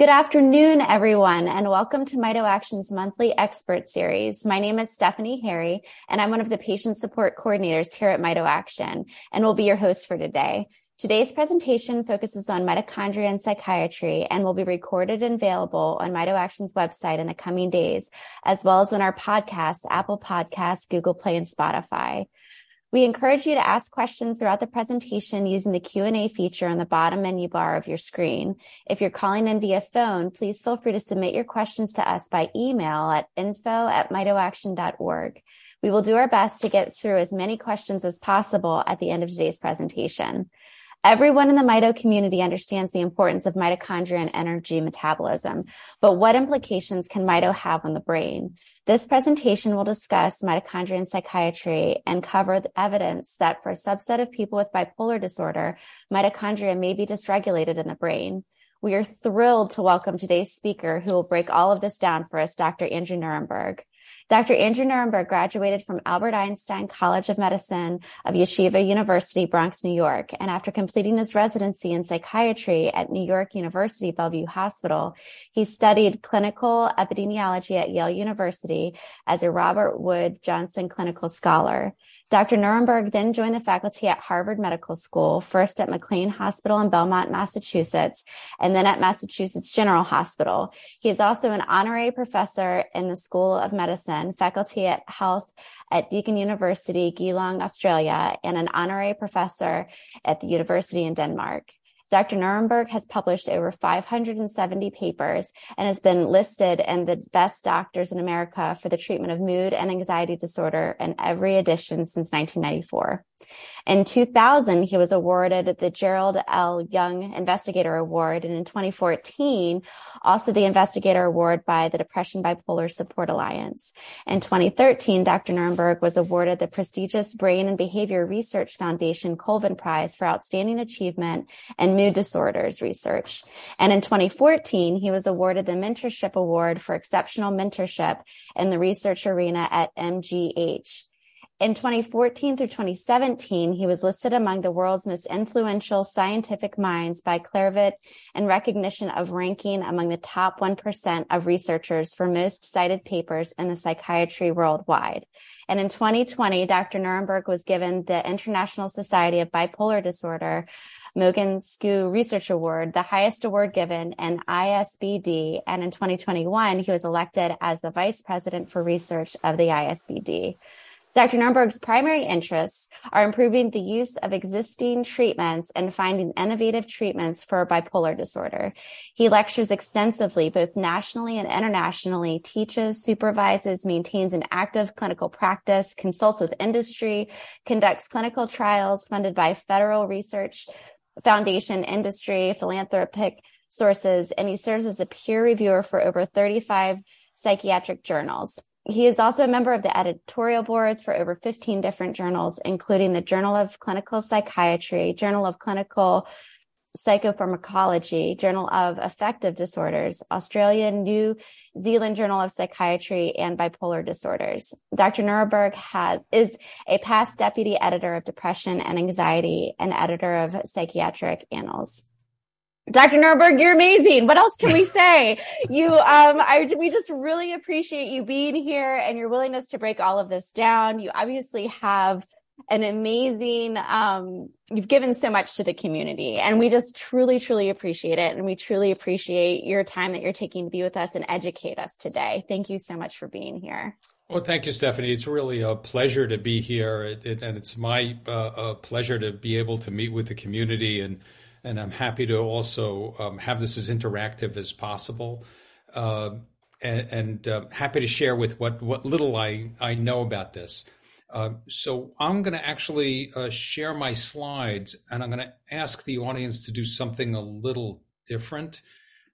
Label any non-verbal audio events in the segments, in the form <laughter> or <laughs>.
Good afternoon, everyone, and welcome to MitoAction's monthly expert series. My name is Stephanie Harry, and I'm one of the patient support coordinators here at MitoAction, and will be your host for today. Today's presentation focuses on mitochondria and psychiatry and will be recorded and available on MitoAction's website in the coming days, as well as on our podcasts, Apple Podcasts, Google Play, and Spotify. We encourage you to ask questions throughout the presentation using the Q&A feature on the bottom menu bar of your screen. If you're calling in via phone, please feel free to submit your questions to us by email at info at info@mitoaction.org. We will do our best to get through as many questions as possible at the end of today's presentation. Everyone in the mito community understands the importance of mitochondria and energy metabolism, but what implications can mito have on the brain? This presentation will discuss mitochondria and psychiatry and cover the evidence that for a subset of people with bipolar disorder, mitochondria may be dysregulated in the brain. We are thrilled to welcome today's speaker, who will break all of this down for us, Dr. Andrew Nierenberg. Dr. Andrew Nierenberg graduated from Albert Einstein College of Medicine of Yeshiva University, Bronx, New York, and after completing his residency in psychiatry at New York University Bellevue Hospital, he studied clinical epidemiology at Yale University as a Robert Wood Johnson Clinical Scholar. Dr. Nierenberg then joined the faculty at Harvard Medical School, first at McLean Hospital in Belmont, Massachusetts, and then at Massachusetts General Hospital. He is also an honorary professor in the School of Medicine, faculty at Health at Deakin University, Geelong, Australia, and an honorary professor at the University in Denmark. Dr. Nierenberg has published over 570 papers and has been listed in the best doctors in America for the treatment of mood and anxiety disorder in every edition since 1994. In 2000, he was awarded the Gerald L. Young Investigator Award, and in 2014, also the Investigator Award by the Depression Bipolar Support Alliance. In 2013, Dr. Nierenberg was awarded the prestigious Brain and Behavior Research Foundation Colvin Prize for Outstanding Achievement in Mood Disorders Research. And in 2014, he was awarded the Mentorship Award for Exceptional Mentorship in the Research Arena at MGH. In 2014 through 2017, he was listed among the world's most influential scientific minds by Clarivate in recognition of ranking among the top 1% of researchers for most cited papers in the psychiatry worldwide. And in 2020, Dr. Nierenberg was given the International Society of Bipolar Disorder Mogens Schou Research Award, the highest award given in ISBD. And in 2021, he was elected as the Vice President for Research of the ISBD. Dr. Nierenberg's primary interests are improving the use of existing treatments and finding innovative treatments for bipolar disorder. He lectures extensively, both nationally and internationally, teaches, supervises, maintains an active clinical practice, consults with industry, conducts clinical trials funded by federal research foundation, industry, philanthropic sources, and he serves as a peer reviewer for over 35 psychiatric journals. He is also a member of the editorial boards for over 15 different journals, including the Journal of Clinical Psychiatry, Journal of Clinical Psychopharmacology, Journal of Affective Disorders, Australian New Zealand Journal of Psychiatry, and Bipolar Disorders. Dr. Nierenberg has, is a past deputy editor of depression and anxiety and editor of psychiatric annals. Dr. Nierenberg, you're amazing. What else can we <laughs> say? you, um, I, we just really appreciate you being here and your willingness to break all of this down. You obviously have an amazing, um, you've given so much to the community and we just truly, truly appreciate it. And we truly appreciate your time that you're taking to be with us and educate us today. Thank you so much for being here. Well, thank you, Stephanie. It's really a pleasure to be here, it, it, and it's my uh, pleasure to be able to meet with the community and and I'm happy to also um, have this as interactive as possible. Uh, and, and uh, happy to share with what, what little I, I know about this. Uh, so I'm going to actually uh, share my slides and I'm going to ask the audience to do something a little different.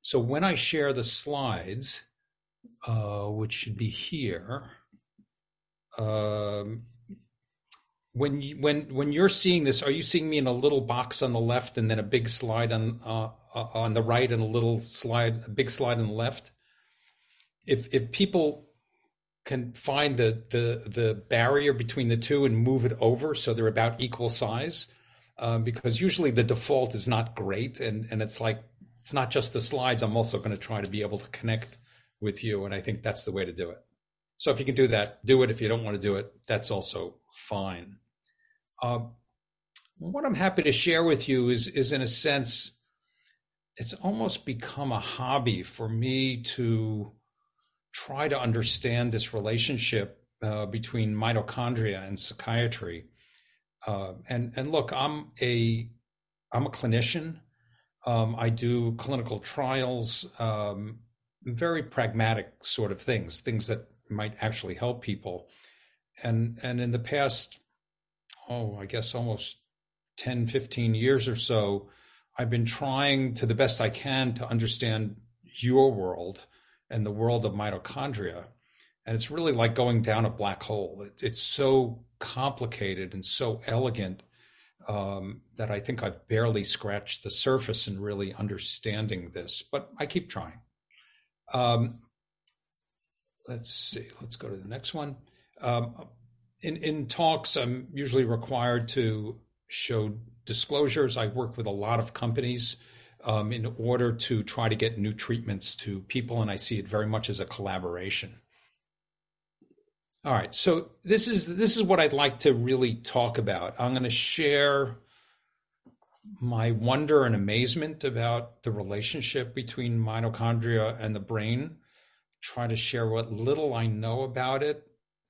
So when I share the slides, uh, which should be here, um, when you, when when you're seeing this, are you seeing me in a little box on the left and then a big slide on uh, uh, on the right and a little slide, a big slide on the left? If if people can find the the the barrier between the two and move it over so they're about equal size, uh, because usually the default is not great and and it's like it's not just the slides. I'm also going to try to be able to connect with you. And I think that's the way to do it. So if you can do that, do it. If you don't want to do it, that's also fine. Um, what I'm happy to share with you is, is in a sense, it's almost become a hobby for me to try to understand this relationship uh, between mitochondria and psychiatry. Uh, and and look, I'm a I'm a clinician. Um, I do clinical trials, um, very pragmatic sort of things, things that might actually help people. And and in the past, oh, I guess almost 10, 15 years or so, I've been trying to the best I can to understand your world and the world of mitochondria. And it's really like going down a black hole. It, it's so complicated and so elegant um, that I think I've barely scratched the surface in really understanding this, but I keep trying. Um, let's see, let's go to the next one. Um, in, in talks, I'm usually required to show disclosures. I work with a lot of companies um, in order to try to get new treatments to people, and I see it very much as a collaboration. All right, so this is this is what I'd like to really talk about. I'm going to share my wonder and amazement about the relationship between mitochondria and the brain. Try to share what little I know about it,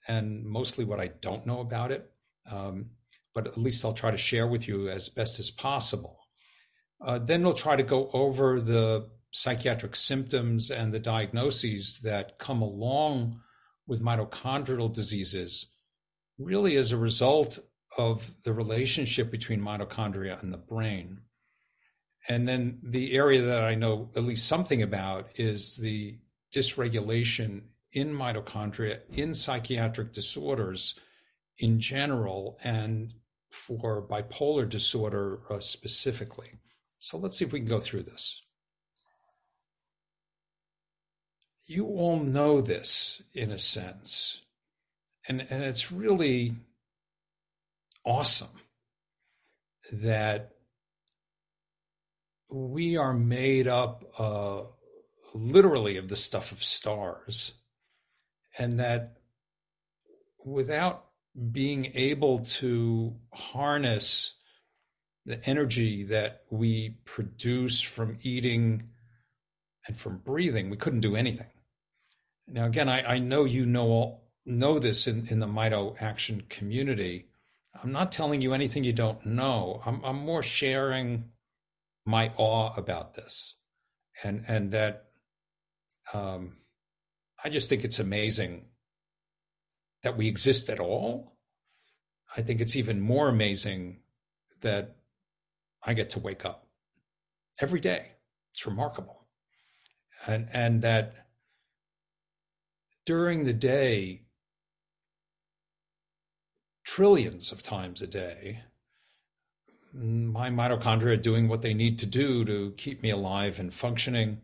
and mostly what I don't know about it. Um, but at least I'll try to share with you as best as possible. Uh, then we'll try to go over the psychiatric symptoms and the diagnoses that come along with mitochondrial diseases, really as a result of the relationship between mitochondria and the brain. And then the area that I know at least something about is the dysregulation in mitochondria in psychiatric disorders in general and for bipolar disorder uh, specifically. So let's see if we can go through this. You all know this in a sense, and, and it's really awesome that we are made up uh, literally of the stuff of stars, and that without being able to harness the energy that we produce from eating and from breathing, we couldn't do anything. Now, again, I, I know you know all, know this in, in the MitoAction community. I'm not telling you anything you don't know. I'm, I'm more sharing my awe about this, and and that um, I just think it's amazing that we exist at all. I think it's even more amazing that I get to wake up every day. It's remarkable. And, and that during the day, trillions of times a day, my mitochondria are doing what they need to do to keep me alive and functioning.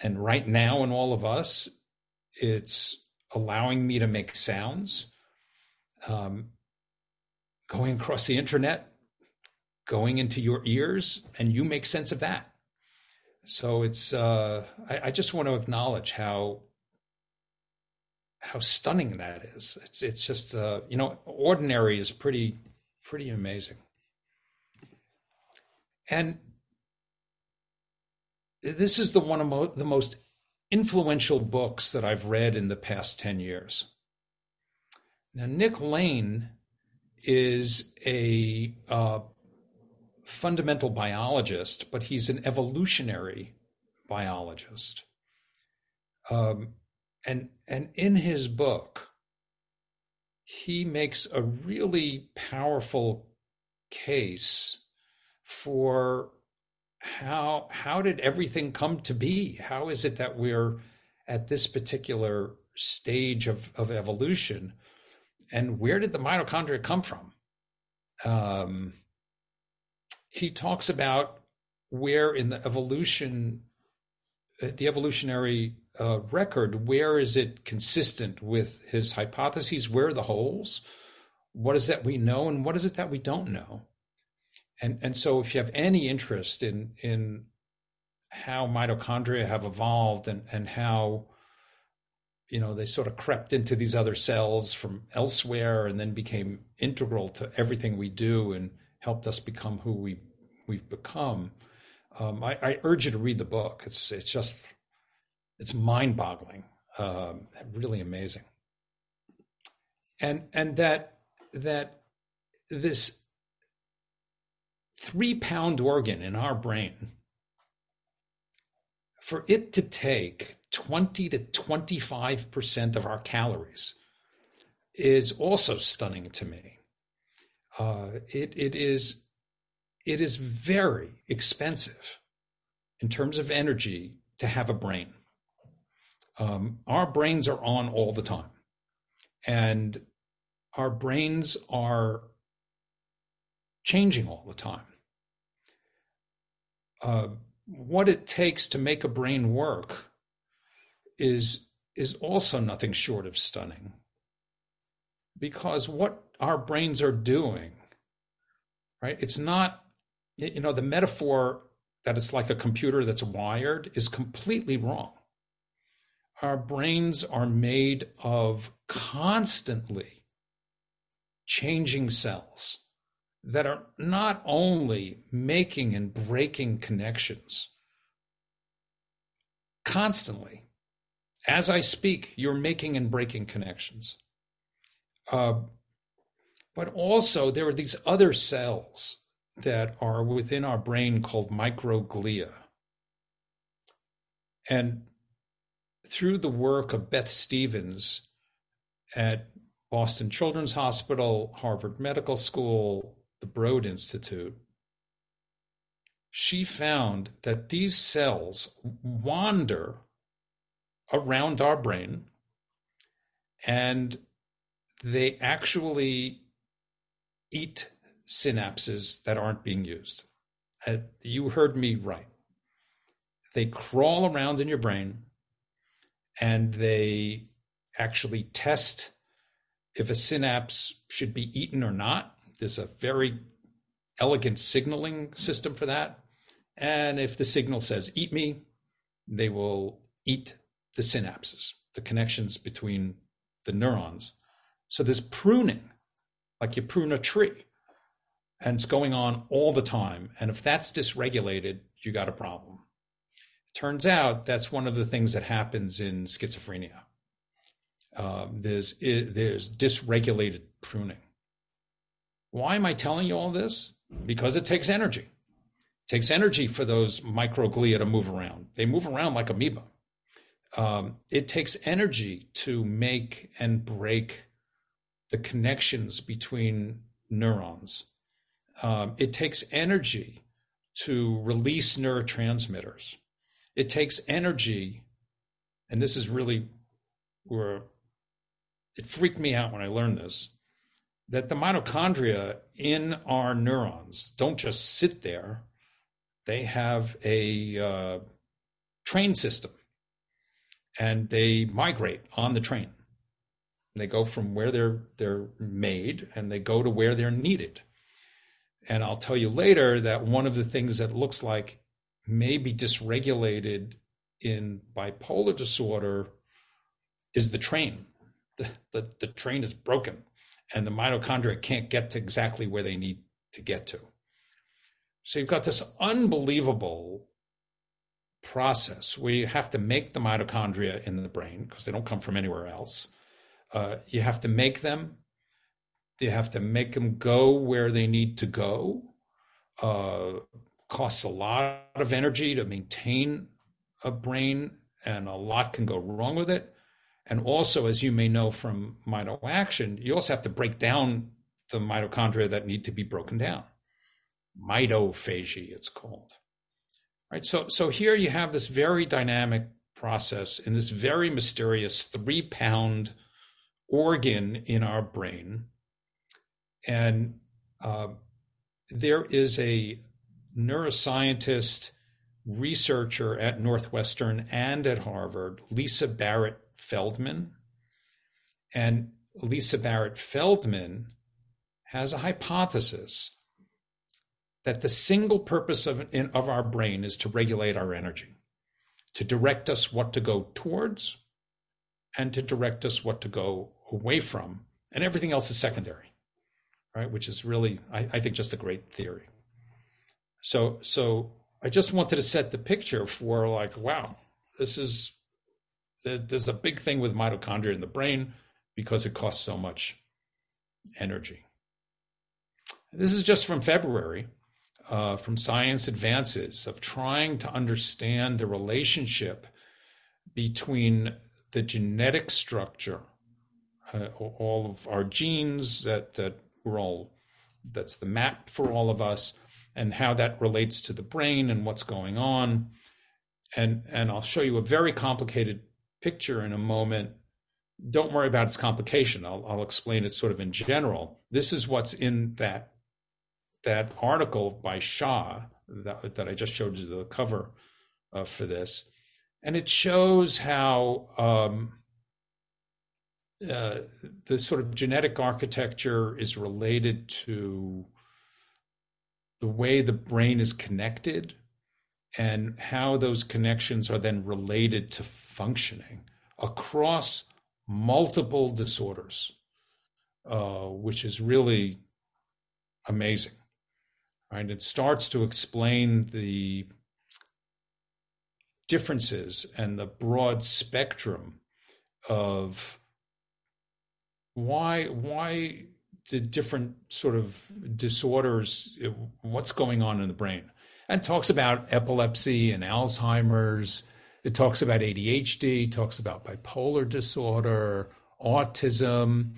And right now, in all of us, it's allowing me to make sounds, um, going across the internet, going into your ears, and you make sense of that. So it's uh, I, I just want to acknowledge how how stunning that is. It's it's just uh, you know ordinary is pretty pretty amazing. And this is the one of mo- the most influential books that I've read in the past 10 years. Now, Nick Lane is a uh, fundamental biologist, but he's an evolutionary biologist. Um, and, and in his book, he makes a really powerful case for how how did everything come to be? How is it that we're at this particular stage of, of evolution? And where did the mitochondria come from? Um, he talks about where in the evolution, uh, the evolutionary uh, record, where is it consistent with his hypotheses? Where are the holes? What is that we know, and what is it that we don't know? and and so if you have any interest in in how mitochondria have evolved and, and how you know they sort of crept into these other cells from elsewhere and then became integral to everything we do and helped us become who we we've become. Um, I, I, urge you to read the book. It's it's just it's mind boggling, um, really amazing. And and that that this three pound organ in our brain for it to take 20 to 25% of our calories is also stunning to me. Uh, it, it is it is very expensive in terms of energy to have a brain. Um, our brains are on all the time, and our brains are changing all the time. Uh, what it takes to make a brain work is is also nothing short of stunning because what our brains are doing right it's not you know, the metaphor that it's like a computer that's wired is completely wrong. Our brains are made of constantly changing cells that are not only making and breaking connections constantly. As I speak, you're making and breaking connections. Uh, but also, there are these other cells that are within our brain called microglia. And through the work of Beth Stevens at Boston Children's Hospital, Harvard Medical School, the Broad Institute, she found that these cells wander around our brain and they actually eat synapses that aren't being used. Uh, you heard me right. They crawl around in your brain and they actually test if a synapse should be eaten or not. There's a very elegant signaling system for that. And if the signal says eat me, they will eat the synapses, the connections between the neurons. So there's pruning, like you prune a tree and it's going on all the time. And if that's dysregulated, you got a problem. It turns out that's one of the things that happens in schizophrenia. Um, there's there's dysregulated pruning. Why am I telling you all this? Because it takes energy. It takes energy for those microglia to move around. They move around like amoeba. Um, it takes energy to make and break the connections between neurons um, it takes energy to release neurotransmitters. It takes energy, and this is really where it freaked me out when I learned this that the mitochondria in our neurons don't just sit there, they have a uh, train system and they migrate on the train. They go from where they're they're made and they go to where they're needed. And I'll tell you later that one of the things that looks like may be dysregulated in bipolar disorder is the train. The, the, the train is broken and the mitochondria can't get to exactly where they need to get to. So you've got this unbelievable process where you have to make the mitochondria in the brain because they don't come from anywhere else. Uh, you have to make them you have to make them go where they need to go. Uh, costs a lot of energy to maintain a brain, and a lot can go wrong with it. And also, as you may know from MitoAction, you also have to break down the mitochondria that need to be broken down. Mitophagy, it's called. Right. So, so here you have this very dynamic process in this very mysterious three pound organ in our brain and uh, there is a neuroscientist researcher at Northwestern and at Harvard, Lisa Barrett Feldman. And Lisa Barrett Feldman has a hypothesis that the single purpose of, in, of our brain is to regulate our energy, to direct us what to go towards, and to direct us what to go away from. And everything else is secondary, right? Which is really, I, I think, just a great theory. So, so I just wanted to set the picture for like, wow, this is there's a big thing with mitochondria in the brain because it costs so much energy. This is just from February, uh, from Science Advances, of trying to understand the relationship between the genetic structure, uh, all of our genes that that we're all that's the map for all of us, and how that relates to the brain and what's going on. And and I'll show you a very complicated picture in a moment. Don't worry about its complication. I'll, I'll explain it sort of in general. This is what's in that that article by Shah that, that I just showed you the cover uh, for this, and it shows how um, uh, the sort of genetic architecture is related to the way the brain is connected and how those connections are then related to functioning across multiple disorders, uh, which is really amazing. Right? It starts to explain the differences and the broad spectrum of why why the different sort of disorders what's going on in the brain and talks about epilepsy and Alzheimer's. It talks about ADHD, talks about bipolar disorder, autism.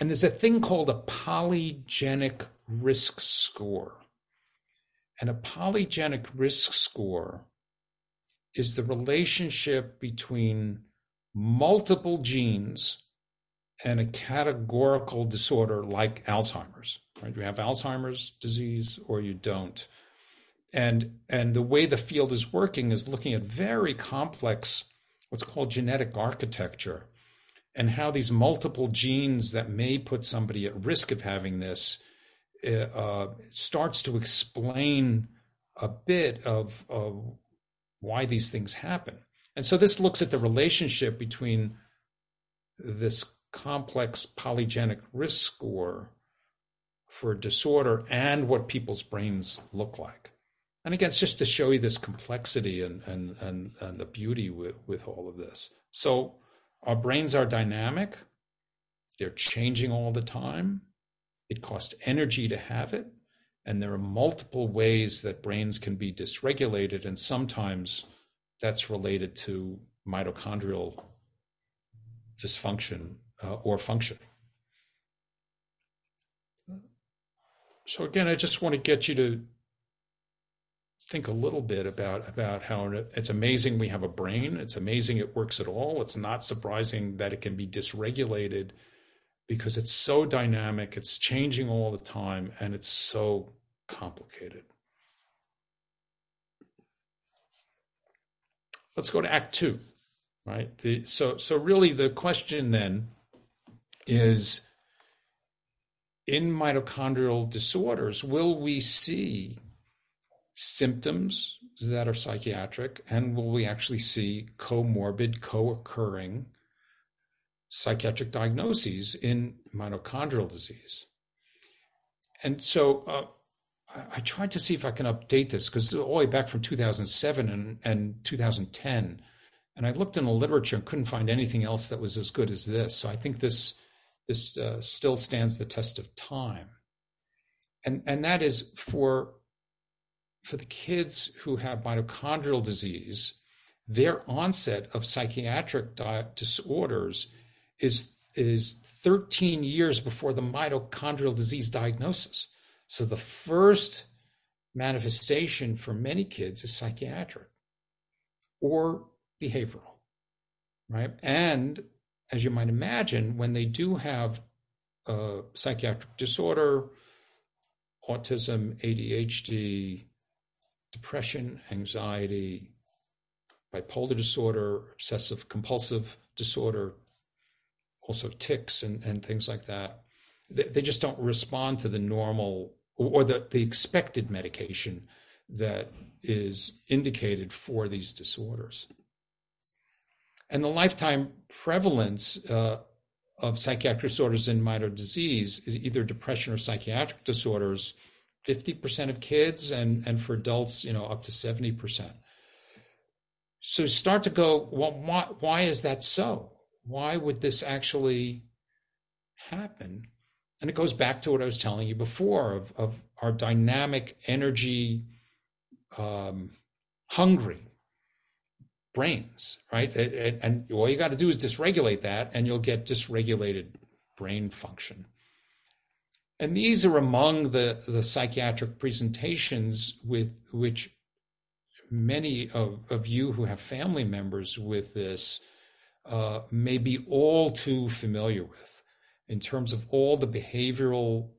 And there's a thing called a polygenic risk score. And a polygenic risk score is the relationship between multiple genes and a categorical disorder like Alzheimer's. Right? You have Alzheimer's disease or you don't and and the way the field is working is looking at very complex what's called genetic architecture and how these multiple genes that may put somebody at risk of having this uh, uh starts to explain a bit of, of why these things happen and so this looks at the relationship between this complex polygenic risk score for disorder and what people's brains look like and again, it's just to show you this complexity and and and, and the beauty with, with all of this. So our brains are dynamic, they're changing all the time. It costs energy to have it. And there are multiple ways that brains can be dysregulated, and sometimes that's related to mitochondrial dysfunction uh, or functioning. So, again, I just want to get you to think a little bit about about how it's amazing we have a brain. It's amazing it works at all. It's not surprising that it can be dysregulated because it's so dynamic, it's changing all the time, and it's so complicated. Let's go to Act Two, right? The, so so really the question then is in mitochondrial disorders, will we see symptoms that are psychiatric, and will we actually see comorbid, co occurring psychiatric diagnoses in mitochondrial disease? And so uh, I, I, tried to see if I can update this because all the way back from 2007 and, and 2010. And I looked in the literature and couldn't find anything else that was as good as this. So I think this this uh, still stands the test of time. And and that is for for the kids who have mitochondrial disease, their onset of psychiatric di- disorders is is 13 years before the mitochondrial disease diagnosis. So the first manifestation for many kids is psychiatric or behavioral, right? And as you might imagine, when they do have a psychiatric disorder, autism, ADHD, depression, anxiety, bipolar disorder, obsessive compulsive disorder, also tics and, and things like that. They, they just don't respond to the normal or the, the expected medication that is indicated for these disorders. And the lifetime prevalence uh, of psychiatric disorders in mito disease is either depression or psychiatric disorders 50% of kids and, and for adults you know up to 70% so start to go well why, why is that so? Why would this actually happen? And it goes back to what i was telling you before of, of our dynamic energy um, hungry brains, right? And, and all you got to do is dysregulate that, and you'll get dysregulated brain function. And these are among the, the psychiatric presentations with which many of, of you who have family members with this uh, may be all too familiar with in terms of all the behavioral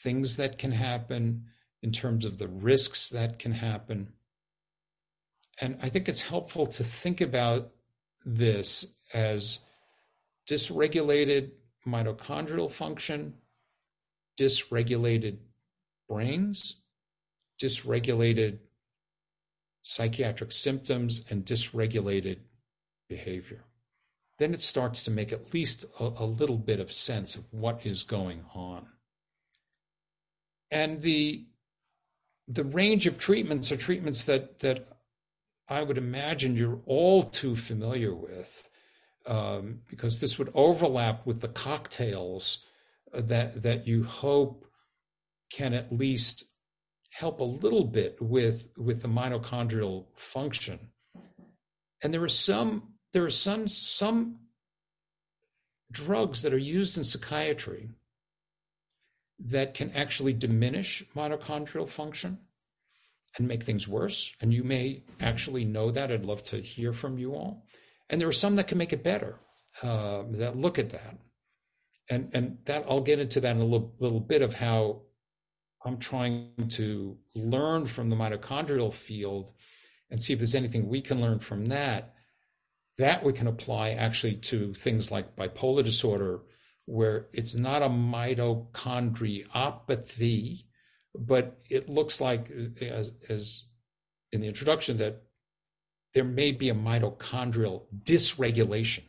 things that can happen, in terms of the risks that can happen. And I think it's helpful to think about this as dysregulated mitochondrial function, dysregulated brains, dysregulated psychiatric symptoms, and dysregulated behavior. Then it starts to make at least a, a little bit of sense of what is going on. And the the range of treatments are treatments that that I would imagine you're all too familiar with, um, because this would overlap with the cocktails that that you hope can at least help a little bit with with the mitochondrial function. And there are some there are some some drugs that are used in psychiatry that can actually diminish mitochondrial function and make things worse. And you may actually know that. I'd love to hear from you all. And there are some that can make it better uh, that look at that. And, and that I'll get into that in a little, little bit of how I'm trying to learn from the mitochondrial field and see if there's anything we can learn from that. That we can apply actually to things like bipolar disorder, where it's not a mitochondriopathy, but it looks like, as, as in the introduction, that there may be a mitochondrial dysregulation,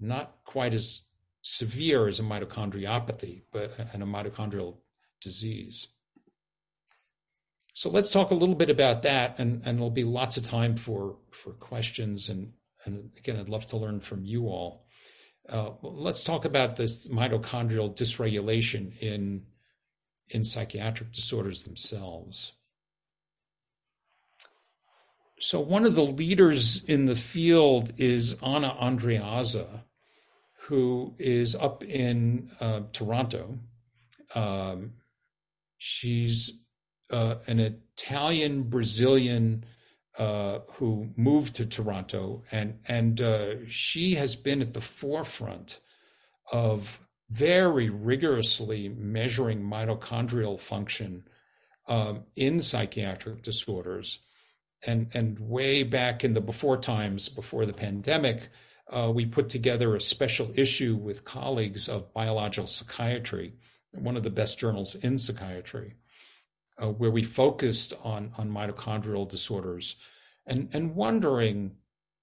not quite as severe as a mitochondriopathy, but and a mitochondrial disease. So let's talk a little bit about that, and, and there'll be lots of time for for questions. And and again, I'd love to learn from you all. Uh, let's talk about this mitochondrial dysregulation in in psychiatric disorders themselves. So, one of the leaders in the field is Anna Andreazza, who is up in uh, Toronto. Um, she's uh, an Italian Brazilian uh, who moved to Toronto, and and uh, she has been at the forefront of very rigorously measuring mitochondrial function um, in psychiatric disorders. And, and way back in the before times, before the pandemic, uh, we put together a special issue with colleagues of Biological Psychiatry, one of the best journals in psychiatry, uh, where we focused on, on mitochondrial disorders and, and wondering,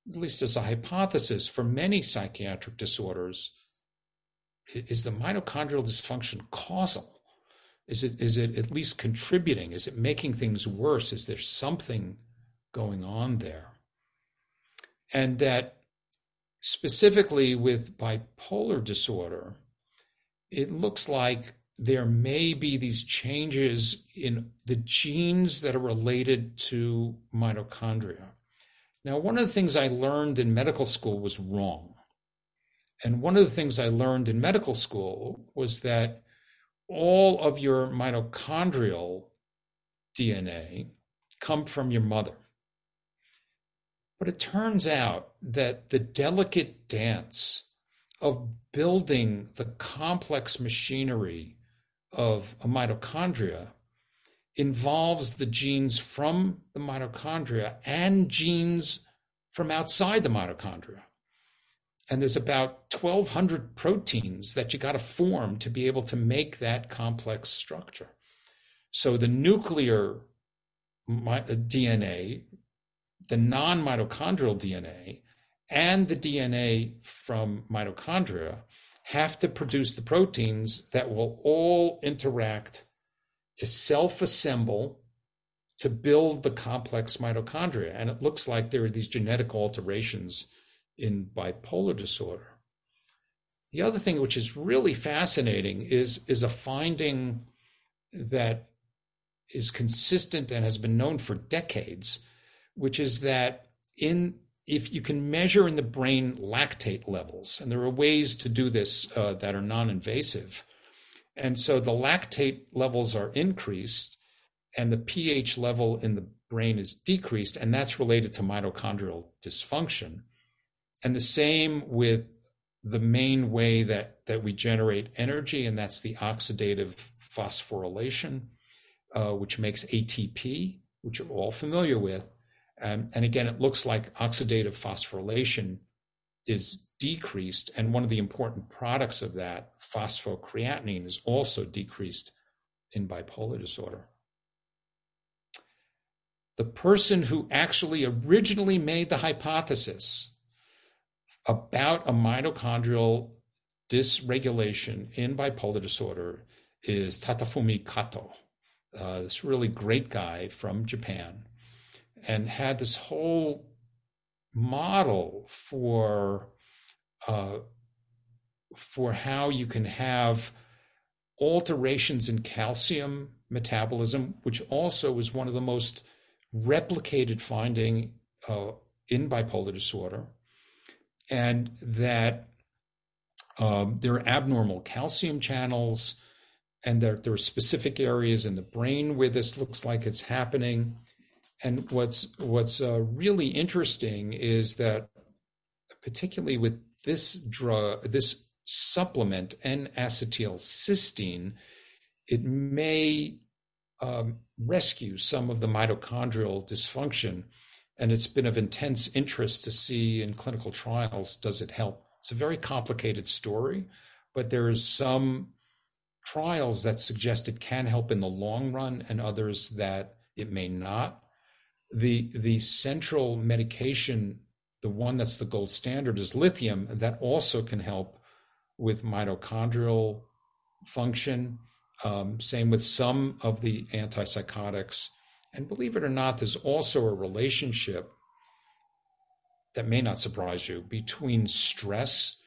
at least as a hypothesis, for many psychiatric disorders, is the mitochondrial dysfunction causal? Is it is it at least contributing? Is it making things worse? Is there something going on there? And that specifically with bipolar disorder, it looks like there may be these changes in the genes that are related to mitochondria. Now, one of the things I learned in medical school was wrong. And one of the things I learned in medical school was that all of your mitochondrial DNA come from your mother. But it turns out that the delicate dance of building the complex machinery of a mitochondria involves the genes from the mitochondria and genes from outside the mitochondria and there's about 1200 proteins that you got to form to be able to make that complex structure So the nuclear uh, DNA, the non mitochondrial DNA, and the DNA from mitochondria have to produce the proteins that will all interact to self assemble to build the complex mitochondria. And it looks like there are these genetic alterations in bipolar disorder. The other thing which is really fascinating is, is a finding that is consistent and has been known for decades, which is that in if you can measure in the brain lactate levels, and there are ways to do this uh, that are non-invasive, and so the lactate levels are increased, and the pH level in the brain is decreased, and that's related to mitochondrial dysfunction. And the same with the main way that, that we generate energy, and that's the oxidative phosphorylation, uh, which makes ATP, which you're all familiar with. Um, and again, it looks like oxidative phosphorylation is decreased. And one of the important products of that, phosphocreatinine, is also decreased in bipolar disorder. The person who actually originally made the hypothesis about a mitochondrial dysregulation in bipolar disorder is Tadafumi Kato, uh, this really great guy from Japan, and had this whole model for uh, for how you can have alterations in calcium metabolism, which also is one of the most replicated finding uh, in bipolar disorder and that um, there are abnormal calcium channels, and there, there are specific areas in the brain where this looks like it's happening. And what's what's uh, really interesting is that, particularly with this drug, this supplement, N-acetylcysteine, it may um, rescue some of the mitochondrial dysfunction and it's been of intense interest to see in clinical trials does it help? It's a very complicated story but there's some trials that suggest it can help in the long run and others that it may not. The the central medication the one that's the gold standard is lithium that also can help with mitochondrial function. Um, same with some of the antipsychotics and believe it or not, there's also a relationship that may not surprise you between stress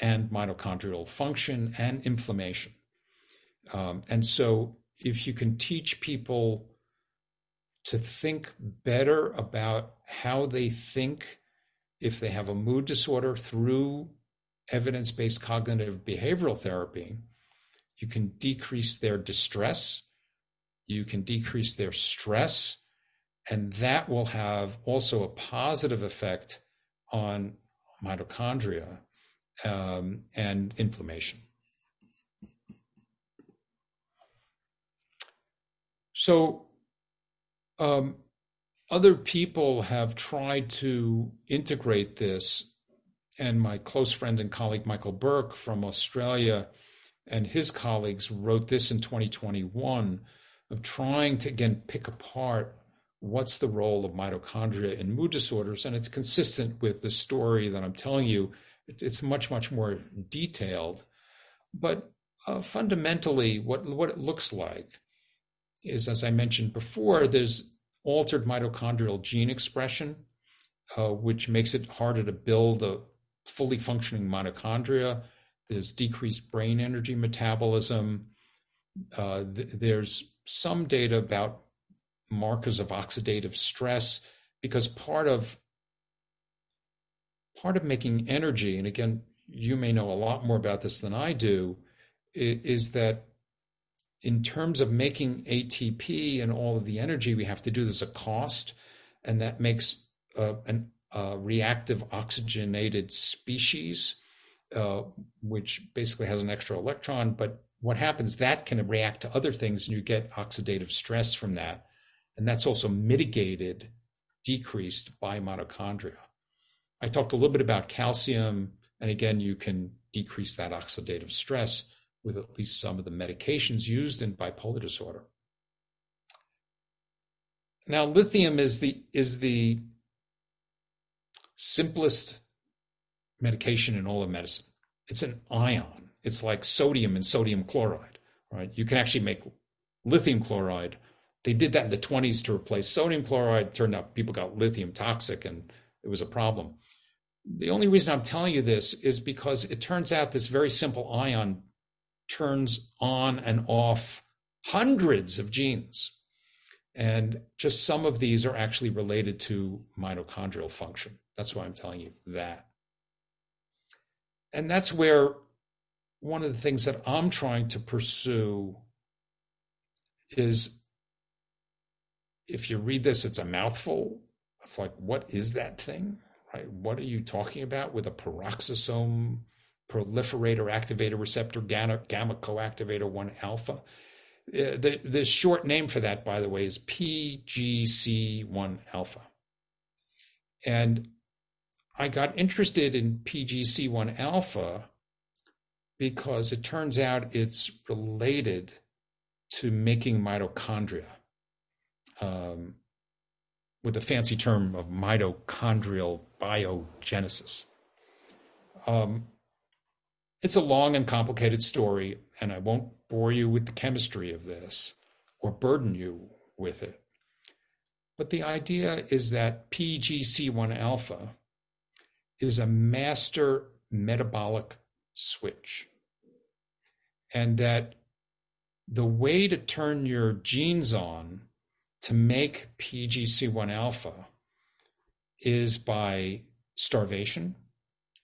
and mitochondrial function and inflammation. Um, and so, if you can teach people to think better about how they think if they have a mood disorder through evidence based cognitive behavioral therapy, you can decrease their distress you can decrease their stress, and that will have also a positive effect on mitochondria um, and inflammation. So, um, other people have tried to integrate this, and my close friend and colleague Michael Berk from Australia and his colleagues wrote this in 2021 of trying to again pick apart what's the role of mitochondria in mood disorders. And it's consistent with the story that i'm telling you. It's much much more detailed. But uh, fundamentally what what it looks like is as i mentioned before there's altered mitochondrial gene expression uh, which makes it harder to build a fully functioning mitochondria. There's decreased brain energy metabolism. Uh, th- there's some data about markers of oxidative stress because part of part of making energy and again you may know a lot more about this than i do is that in terms of making atp and all of the energy we have to do there's a cost and that makes uh, an, a reactive oxygenated species uh, which basically has an extra electron but what happens that can react to other things and you get oxidative stress from that and that's also mitigated decreased by mitochondria i talked a little bit about calcium and again you can decrease that oxidative stress with at least some of the medications used in bipolar disorder Now, lithium is the is the simplest medication in all of medicine. It's an ion. It's like sodium and sodium chloride, right? You can actually make lithium chloride. They did that in the 20s to replace sodium chloride. Turned out people got lithium toxic and it was a problem. The only reason I'm telling you this is because it turns out this very simple ion turns on and off hundreds of genes. And just some of these are actually related to mitochondrial function. That's why I'm telling you that. And that's where one of the things that I'm trying to pursue is if you read this, it's a mouthful. It's like, what is that thing? Right? What are you talking about with a peroxisome proliferator activator receptor gamma, gamma coactivator 1 alpha? Uh, the, the short name for that, by the way, is PGC1 alpha. And I got interested in PGC1 alpha because it turns out it's related to making mitochondria um, with the fancy term of mitochondrial biogenesis. Um, it's a long and complicated story, and I won't bore you with the chemistry of this or burden you with it. But the idea is that PGC1 alpha is a master metabolic switch. And that the way to turn your genes on to make PGC1 alpha is by starvation.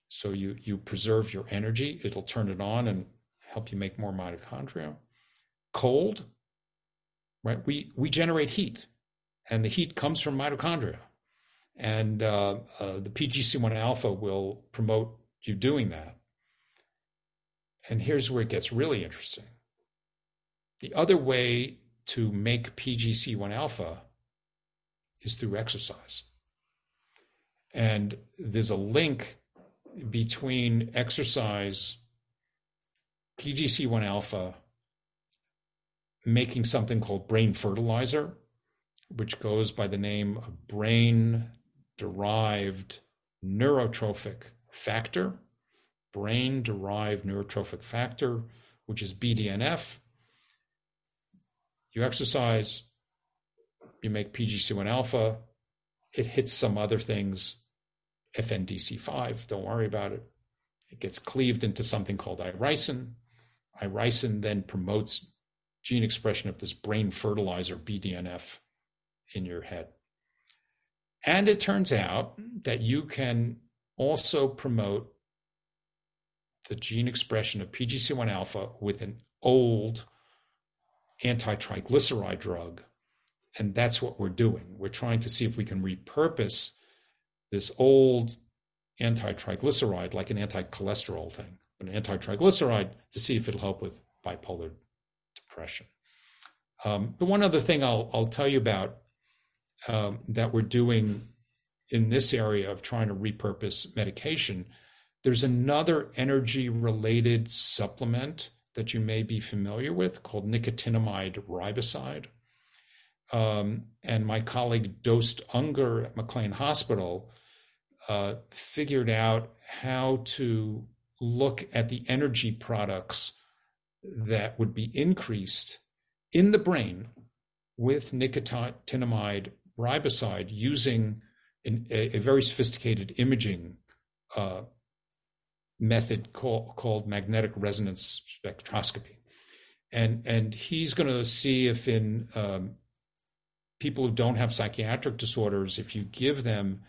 So you, you preserve your energy, it'll turn it on and help you make more mitochondria. Cold, right? We, we generate heat, and the heat comes from mitochondria. And uh, uh, the PGC1 alpha will promote you doing that. And here's where it gets really interesting. The other way to make PGC1 alpha is through exercise. And there's a link between exercise, PGC1 alpha, making something called brain fertilizer, which goes by the name of brain derived neurotrophic factor, brain derived neurotrophic factor, which is BDNF. You exercise, you make PGC1 alpha, it hits some other things, FNDC5, don't worry about it. It gets cleaved into something called irisin. Irisin then promotes gene expression of this brain fertilizer, BDNF, in your head. And it turns out that you can also promote the gene expression of PGC1 alpha with an old anti triglyceride drug. And that's what we're doing. We're trying to see if we can repurpose this old anti triglyceride, like an anti cholesterol thing, an anti triglyceride, to see if it'll help with bipolar depression. Um, one other thing I'll, I'll tell you about um, that we're doing in this area of trying to repurpose medication, there's another energy related supplement that you may be familiar with called nicotinamide riboside. Um, and my colleague Dost Öngür at McLean Hospital uh, figured out how to look at the energy products that would be increased in the brain with nicotinamide riboside using an, a, a, very sophisticated imaging uh, method call, called magnetic resonance spectroscopy. And, and he's going to see if in um, people who don't have psychiatric disorders, if you give them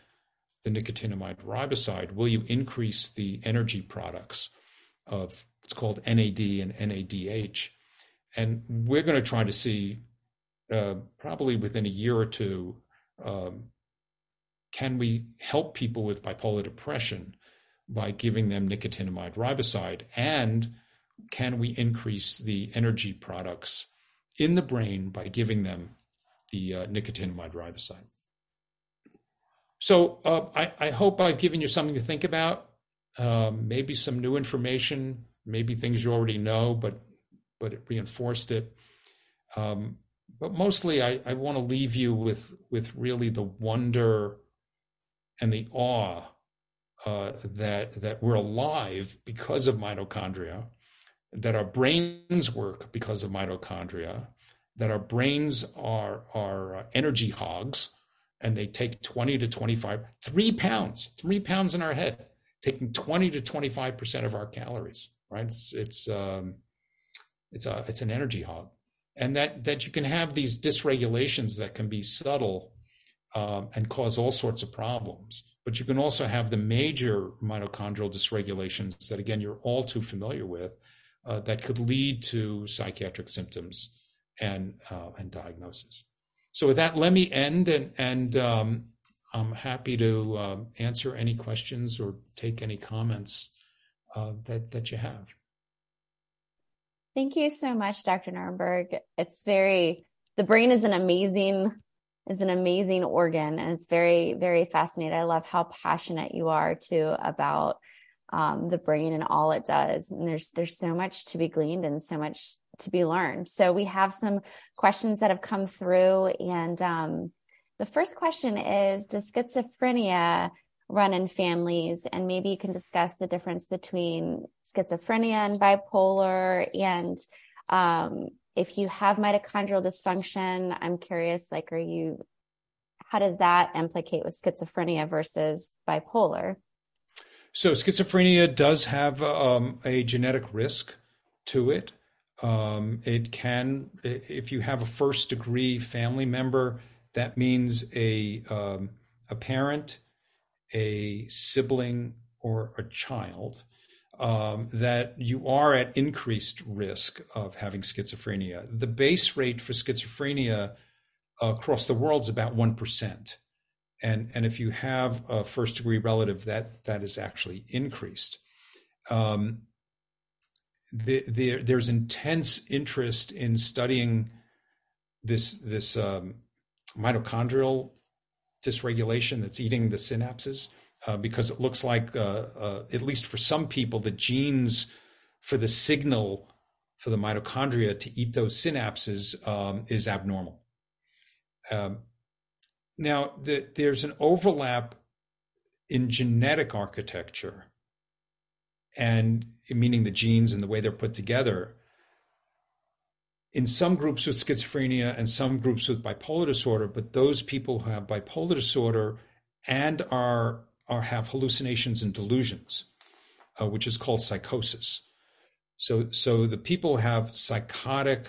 the nicotinamide riboside, will you increase the energy products of what's called NAD and NADH? And we're going to try to see uh, probably within a year or two, um, can we help people with bipolar depression by giving them nicotinamide riboside? And can we increase the energy products in the brain by giving them the uh, nicotinamide riboside? So uh, I, I, hope I've given you something to think about, um, maybe some new information, maybe things you already know, but but it reinforced it. Um, but mostly, I, I want to leave you with with really the wonder and the awe uh, that that we're alive because of mitochondria, that our brains work because of mitochondria, that our brains are are uh, energy hogs, and they take twenty to twenty five, three pounds, three pounds in our head, taking twenty to twenty five percent of our calories. Right? It's it's um, it's a it's an energy hog, and that that you can have these dysregulations that can be subtle um, and cause all sorts of problems. But you can also have the major mitochondrial dysregulations that, again, you're all too familiar with, uh, that could lead to psychiatric symptoms and uh, and diagnosis. So with that, let me end, and and um, I'm happy to uh, answer any questions or take any comments uh, that that you have. Thank you so much, Dr. Nierenberg. It's very the brain is an amazing is an amazing organ and it's very, very fascinating. I love how passionate you are too about um, the brain and all it does. And there's, there's so much to be gleaned and so much to be learned. So we have some questions that have come through. And um, the first question is Does schizophrenia run in families? And maybe you can discuss the difference between schizophrenia and bipolar and um, if you have mitochondrial dysfunction, I'm curious, like, are you, how does that implicate with schizophrenia versus bipolar? So, schizophrenia does have um, a genetic risk to it. Um, it can, if you have a first degree family member, that means a, um, a parent, a sibling, or a child um, that you are at increased risk of having schizophrenia. The base rate for schizophrenia across the world is about 1%. And, and if you have a first degree relative, that, that is actually increased. Um, the, the, there's intense interest in studying this, this um, mitochondrial dysregulation that's eating the synapses uh, because it looks like, uh, uh, at least for some people, the genes for the signal for the mitochondria to eat those synapses um, is abnormal. Um, now, the, there's an overlap in genetic architecture, and meaning the genes and the way they're put together. In some groups with schizophrenia and some groups with bipolar disorder, but those people who have bipolar disorder and are have hallucinations and delusions, uh, which is called psychosis. So, so the people have psychotic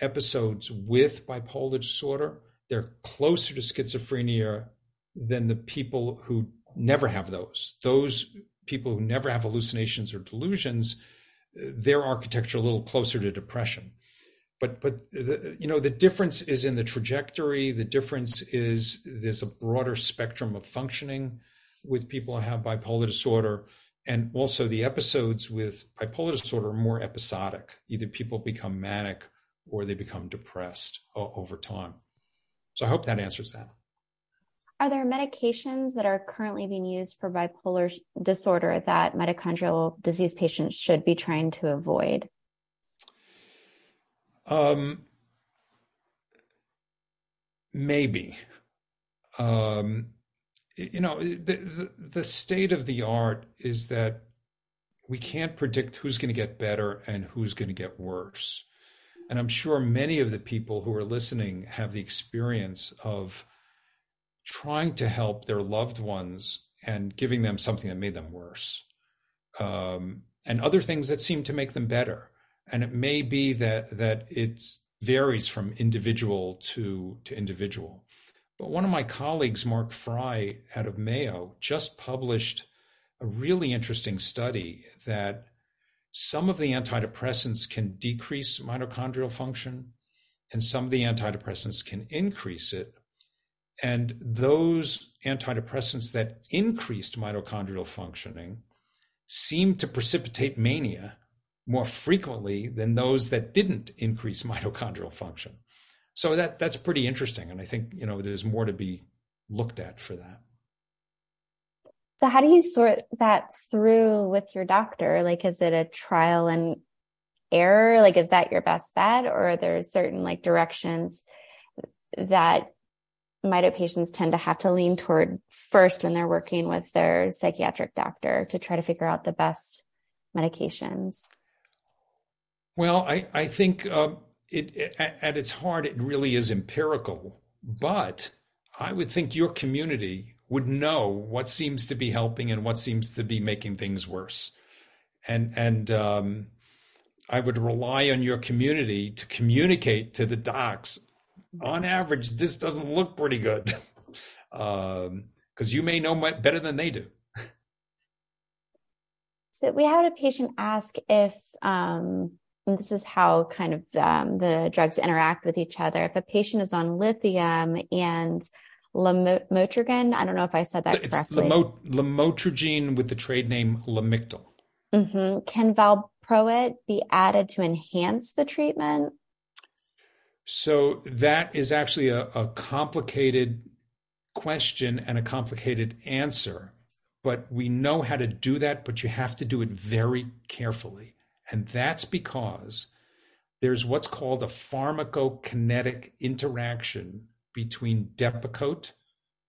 episodes with bipolar disorder. They're closer to schizophrenia than the people who never have those. Those people who never have hallucinations or delusions, their architecture a little closer to depression. But but the, you know the difference is in the trajectory. The difference is there's a broader spectrum of functioning with people who have bipolar disorder. And also, the episodes with bipolar disorder are more episodic. Either people become manic or they become depressed over time. So, I hope that answers that. Are there medications that are currently being used for bipolar disorder that mitochondrial disease patients should be trying to avoid? Um, maybe. Um, you know, the, the, state of the art is that we can't predict who's going to get better and who's going to get worse. And I'm sure many of the people who are listening have the experience of trying to help their loved ones and giving them something that made them worse, um, and other things that seem to make them better. And it may be that that it varies from individual to to individual. But one of my colleagues, Mark Frye out of Mayo, just published a really interesting study that some of the antidepressants can decrease mitochondrial function and some of the antidepressants can increase it. And those antidepressants that increased mitochondrial functioning seem to precipitate mania more frequently than those that didn't increase <laughs> mitochondrial function. So that that's pretty interesting, and I think you know there's more to be looked at for that. So how do you sort that through with your doctor? Like, is it a trial and error? Like, is that your best bet, or are there certain like directions that mito patients tend to have to lean toward first when they're working with their psychiatric doctor to try to figure out the best medications? Well, I, I think um, it, it, at its heart, it really is empirical. But I would think your community would know what seems to be helping and what seems to be making things worse. And, and um, I would rely on your community to communicate to the docs on average, this doesn't look pretty good because <laughs> um, you may know better than they do. So we had a patient ask if, um, this is how kind of um, the drugs interact with each other. If a patient is on lithium and lamotrigine, I don't know if I said that it's correctly. Lamo- lamotrigine with the trade name Lamictal. Mm-hmm. Can valproate be added to enhance the treatment? So that is actually a, a complicated question and a complicated answer. But we know how to do that, but you have to do it very carefully. And that's because there's what's called a pharmacokinetic interaction between Depakote,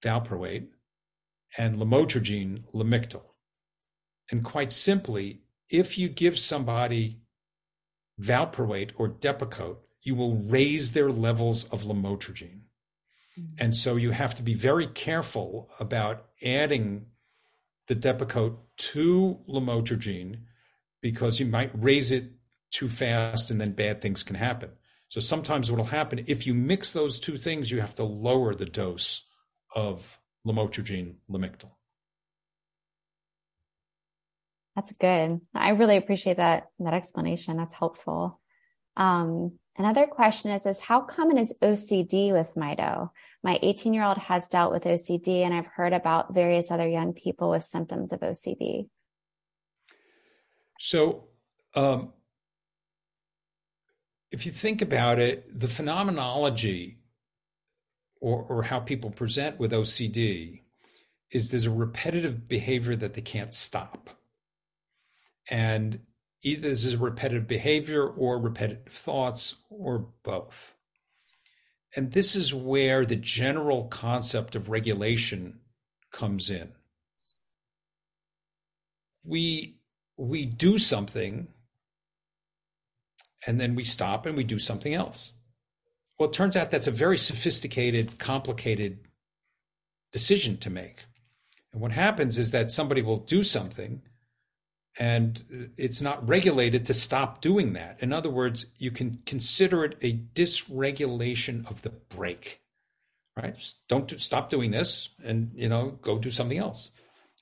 valproate, and lamotrigine, lamictal. And quite simply, if you give somebody valproate or Depakote, you will raise their levels of lamotrigine. Mm-hmm. And so you have to be very careful about adding the Depakote to lamotrigine because you might raise it too fast and then bad things can happen. So sometimes what will happen if you mix those two things, you have to lower the dose of lamotrigine lamictal. That's good. I really appreciate that that explanation. That's helpful. Um, Another question is, is how common is OCD with Mito? My 18 year old has dealt with OCD and I've heard about various other young people with symptoms of OCD. So, um, if you think about it, the phenomenology or, or how people present with OCD is there's a repetitive behavior that they can't stop. And either this is a repetitive behavior or repetitive thoughts or both. And this is where the general concept of regulation comes in. We, we do something and then we stop and we do something else. Well, it turns out that's a very sophisticated, complicated decision to make. And what happens is that somebody will do something and it's not regulated to stop doing that. In other words, you can consider it a dysregulation of the brake, right? Just don't do, stop doing this, and you know, go do something else.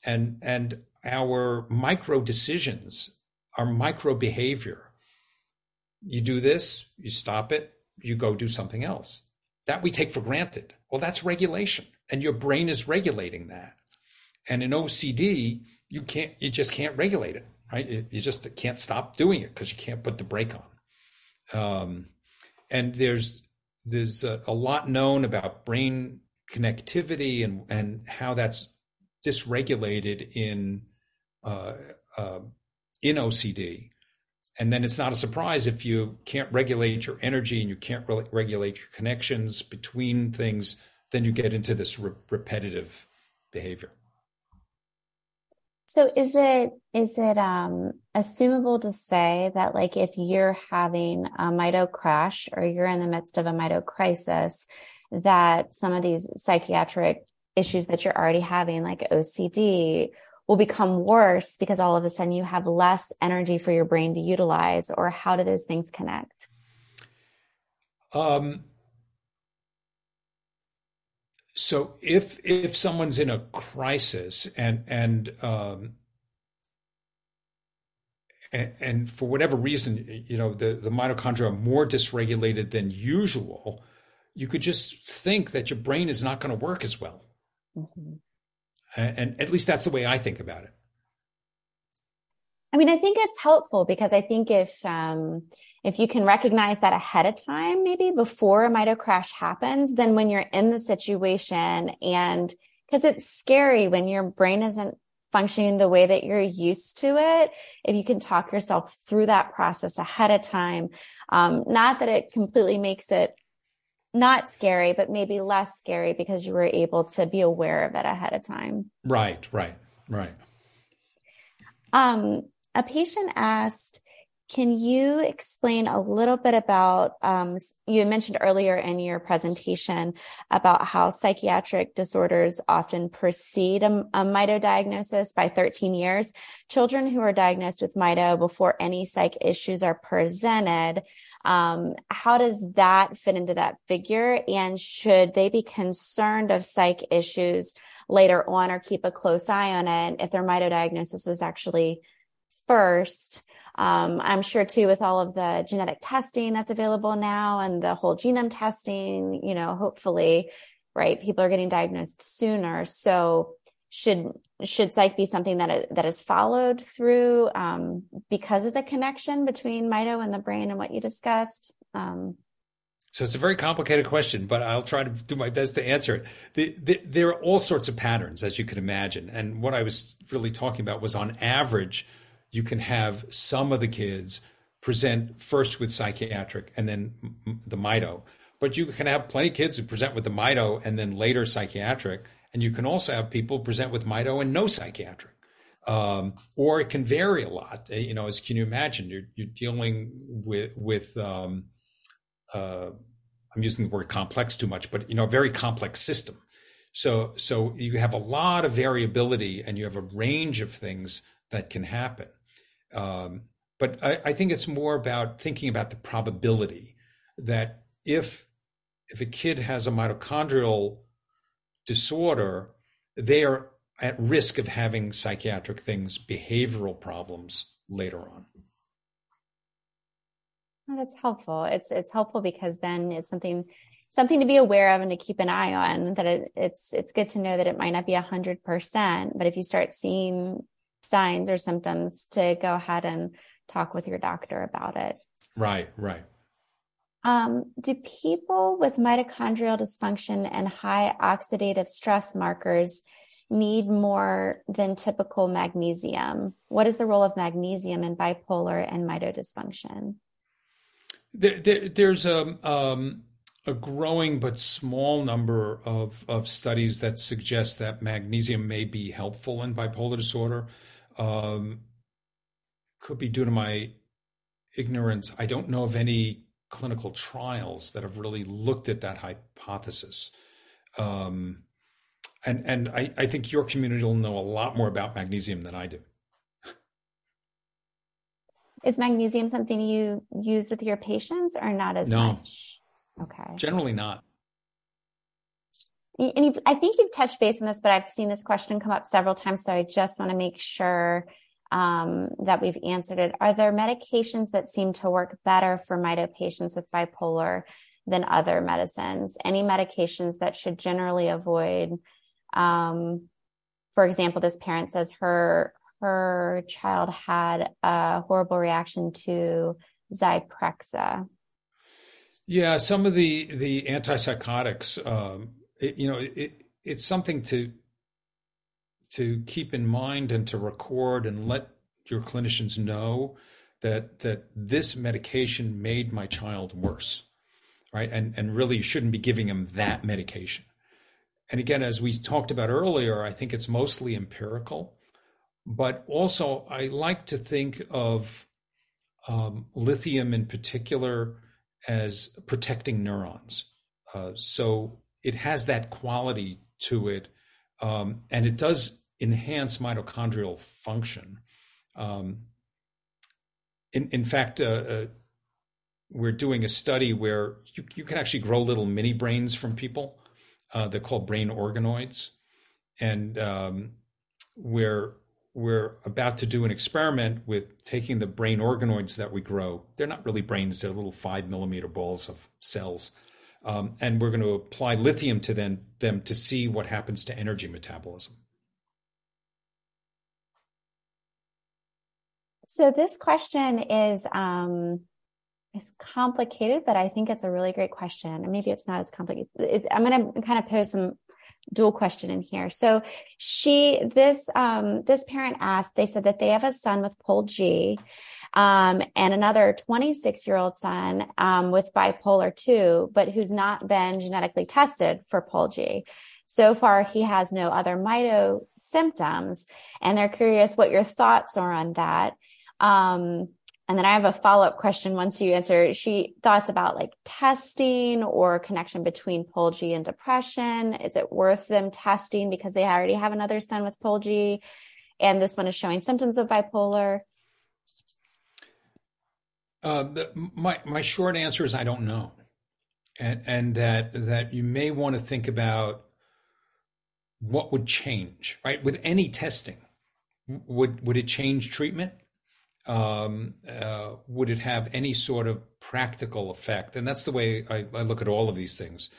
And and our micro decisions, our micro behavior. You do this, you stop it, you go do something else. That we take for granted. Well, that's regulation, and your brain is regulating that. And in OCD, you can't you just can't regulate it right you, just can't stop doing it because you can't put the brake on um, and there's there's a, a, lot known about brain connectivity and and how that's dysregulated in uh, uh, in OCD and then it's not a surprise if you can't regulate your energy and you can't re- regulate your connections between things then you get into this re- repetitive behavior. So is it is it um assumable to say that like if you're having a mito crash or you're in the midst of a mito crisis, that some of these psychiatric issues that you're already having, like OCD, will become worse because all of a sudden you have less energy for your brain to utilize, or how do those things connect? Um, so if if someone's in a crisis and and um, and, and, for whatever reason, you know, the, the mitochondria are more dysregulated than usual, you could just think that your brain is not going to work as well. Mm-hmm. And, at least that's the way I think about it. I mean, I think it's helpful because I think if um, if you can recognize that ahead of time, maybe before a mito crash happens, then when you're in the situation and because it's scary when your brain isn't functioning the way that you're used to it, if you can talk yourself through that process ahead of time, um, not that it completely makes it not scary, but maybe less scary because you were able to be aware of it ahead of time. Right, right, right. Um, a patient asked, can you explain a little bit about, um, you mentioned earlier in your presentation about how psychiatric disorders often precede a, a MITO diagnosis by 13 years. Children who are diagnosed with MITO before any psych issues are presented, um, how does that fit into that figure? And should they be concerned of psych issues later on or keep a close eye on it if their MITO diagnosis was actually first? Um, I'm sure too, with all of the genetic testing that's available now and the whole genome testing, you know, hopefully, right, people are getting diagnosed sooner. So should should psych be something that that is followed through um, because of the connection between mito and the brain and what you discussed? Um, so it's a very complicated question, but I'll try to do my best to answer it. The, the, there are all sorts of patterns, as you can imagine. And what I was really talking about was on average, you can have some of the kids present first with psychiatric and then the mito. But you can have plenty of kids who present with the mito and then later psychiatric. And you can also have people present with mito and no psychiatric. Um, or it can vary a lot. You know, as can you imagine, you're, you're dealing with, with um, uh, I'm using the word complex too much, but, you know, a very complex system. So, so you have a lot of variability and you have a range of things that can happen. Um, but I, I, think it's more about thinking about the probability that if if a kid has a mitochondrial disorder, they are at risk of having psychiatric things, behavioral problems later on. That's helpful. It's it's helpful because then it's something something to be aware of and to keep an eye on. That it, it's it's good to know that it might not be a hundred percent, but if you start seeing signs or symptoms to go ahead and talk with your doctor about it. Right, right. Um, do people with mitochondrial dysfunction and high oxidative stress markers need more than typical magnesium? What is the role of magnesium in bipolar and mitodysfunction? There, there, there's a, um, a growing but small number of, of studies that suggest that magnesium may be helpful in bipolar disorder. Um, could be due to my ignorance. I don't know of any clinical trials that have really looked at that hypothesis. Um, and and I, I think your community will know a lot more about magnesium than I do. Is magnesium something you use with your patients or not as no. much? Okay. Generally not. And I think you've touched base on this, but I've seen this question come up several times. So I just want to make sure um, that we've answered it. Are there medications that seem to work better for mito patients with bipolar than other medicines? Any medications that should generally avoid? Um, for example, this parent says her her child had a horrible reaction to Zyprexa. Yeah, some of the the antipsychotics. Um, it, you know, it, it's something to to keep in mind and to record and let your clinicians know that that this medication made my child worse, right? And and really you shouldn't be giving them that medication. And again, as we talked about earlier, I think it's mostly empirical, but also I like to think of um, lithium in particular as protecting neurons. Uh, so it has that quality to it, um, and it does enhance mitochondrial function. Um, in, in fact, uh, uh, we're doing a study where you, you can actually grow little mini brains from people. Uh, they're called brain organoids, and um, we're we're about to do an experiment with taking the brain organoids that we grow. They're not really brains; they're little five millimeter balls of cells, um, and we're going to apply lithium to them, them to see what happens to energy metabolism. So this question is um, is complicated, but I think it's a really great question. And maybe it's not as complicated. It, I'm going to kind of pose some dual question in here. So she, this, um, this parent asked, they said that they have a son with POLG, um, and another 26 year old son, um, with bipolar two, but who's not been genetically tested for POLG. So far, he has no other mito symptoms, and they're curious what your thoughts are on that. Um, and then I have a follow up question once you answer. She thoughts about like testing or connection between POLG and depression. Is it worth them testing because they already have another son with POLG and this one is showing symptoms of bipolar? Uh, the, my my short answer is I don't know, and and that that you may want to think about what would change right with any testing. Would would it change treatment? Um, uh, would it have any sort of practical effect? And that's the way I, I, look at all of these things.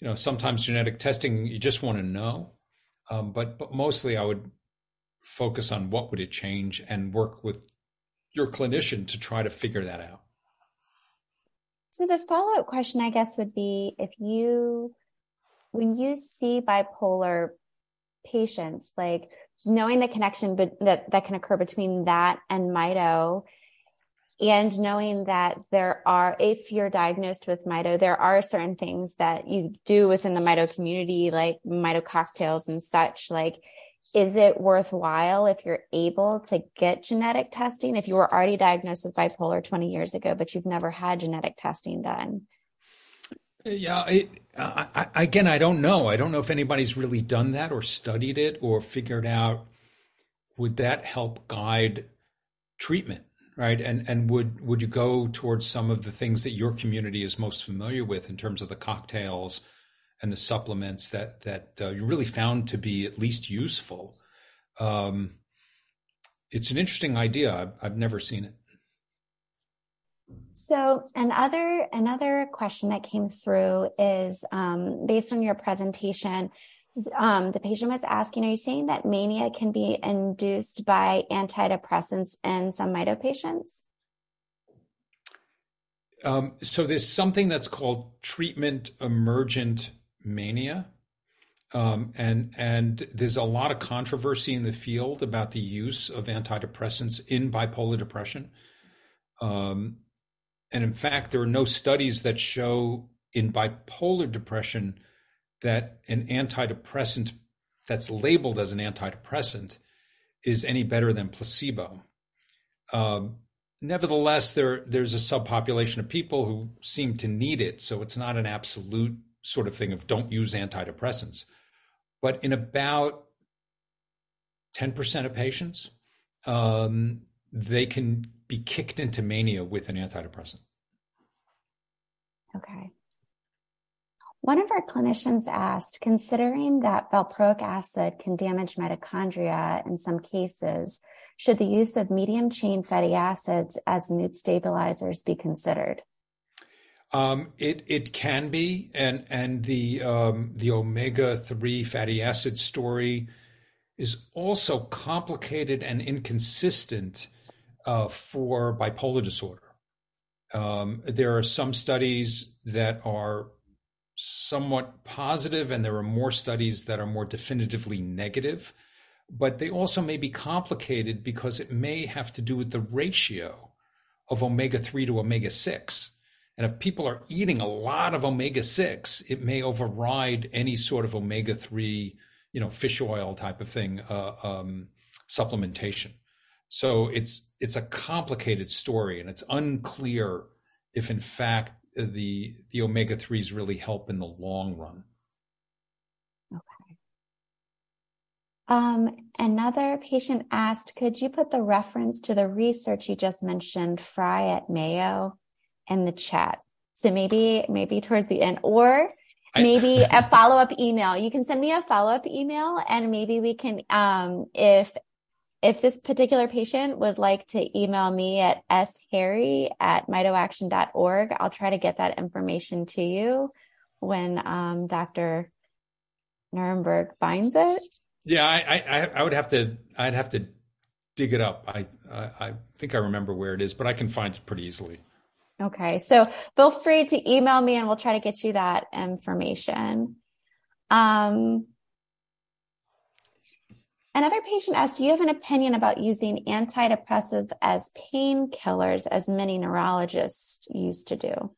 You know, sometimes genetic testing you just want to know, um, but but mostly I would focus on what would it change and work with your clinician to try to figure that out. So the follow up question, I guess, would be if you, when you see bipolar patients, like knowing the connection be- that that can occur between that and mito and knowing that there are if you're diagnosed with mito there are certain things that you do within the mito community like mito cocktails and such like is it worthwhile if you're able to get genetic testing? If you were already diagnosed with bipolar 20 years ago but you've never had genetic testing done yeah, it, I, again, I don't know. I don't know if anybody's really done that or studied it or figured out would that help guide treatment, right? And and would would you go towards some of the things that your community is most familiar with in terms of the cocktails and the supplements that that uh, you really found to be at least useful? Um, it's an interesting idea. I've, I've never seen it. So another another question that came through is um, based on your presentation. Um, the patient was asking, are you saying that mania can be induced by antidepressants in some mito patients? Um, so there's something that's called treatment emergent mania. Um, and and there's a lot of controversy in the field about the use of antidepressants in bipolar depression. Um, and in fact, there are no studies that show in bipolar depression that an antidepressant that's labeled as an antidepressant is any better than placebo. Um, nevertheless, there there's a subpopulation of people who seem to need it, so it's not an absolute sort of thing of don't use antidepressants. But in about 10% of patients, um, they can be kicked into mania with an antidepressant. Okay. One of our clinicians asked, considering that valproic acid can damage mitochondria in some cases, should the use of medium chain fatty acids as mood stabilizers be considered? Um, it it can be, and and the um, the omega three fatty acid story is also complicated and inconsistent uh, for bipolar disorder. Um, there are some studies that are somewhat positive, and there are more studies that are more definitively negative. But they also may be complicated because it may have to do with the ratio of omega 3 to omega 6. And if people are eating a lot of omega 6, it may override any sort of omega 3, you know, fish oil type of thing, uh, um, supplementation. So it's it's a complicated story, and it's unclear if, in fact, the the omega threes really help in the long run. Okay. Um, another patient asked, could you put the reference to the research you just mentioned, Frye at Mayo, in the chat? So maybe maybe towards the end, or maybe <laughs> a follow up email. You can send me a follow up email, and maybe we can, um, if if this particular patient would like to email me at sharry at mitoaction.org, I'll try to get that information to you when um, Dr. Nierenberg finds it. Yeah, I, I, I would have to, I'd have to dig it up. I, I, I think I remember where it is, but I can find it pretty easily. Okay, so feel free to email me, and we'll try to get you that information. Um, another patient asked, do you have an opinion about using antidepressive as painkillers as many neurologists used to do?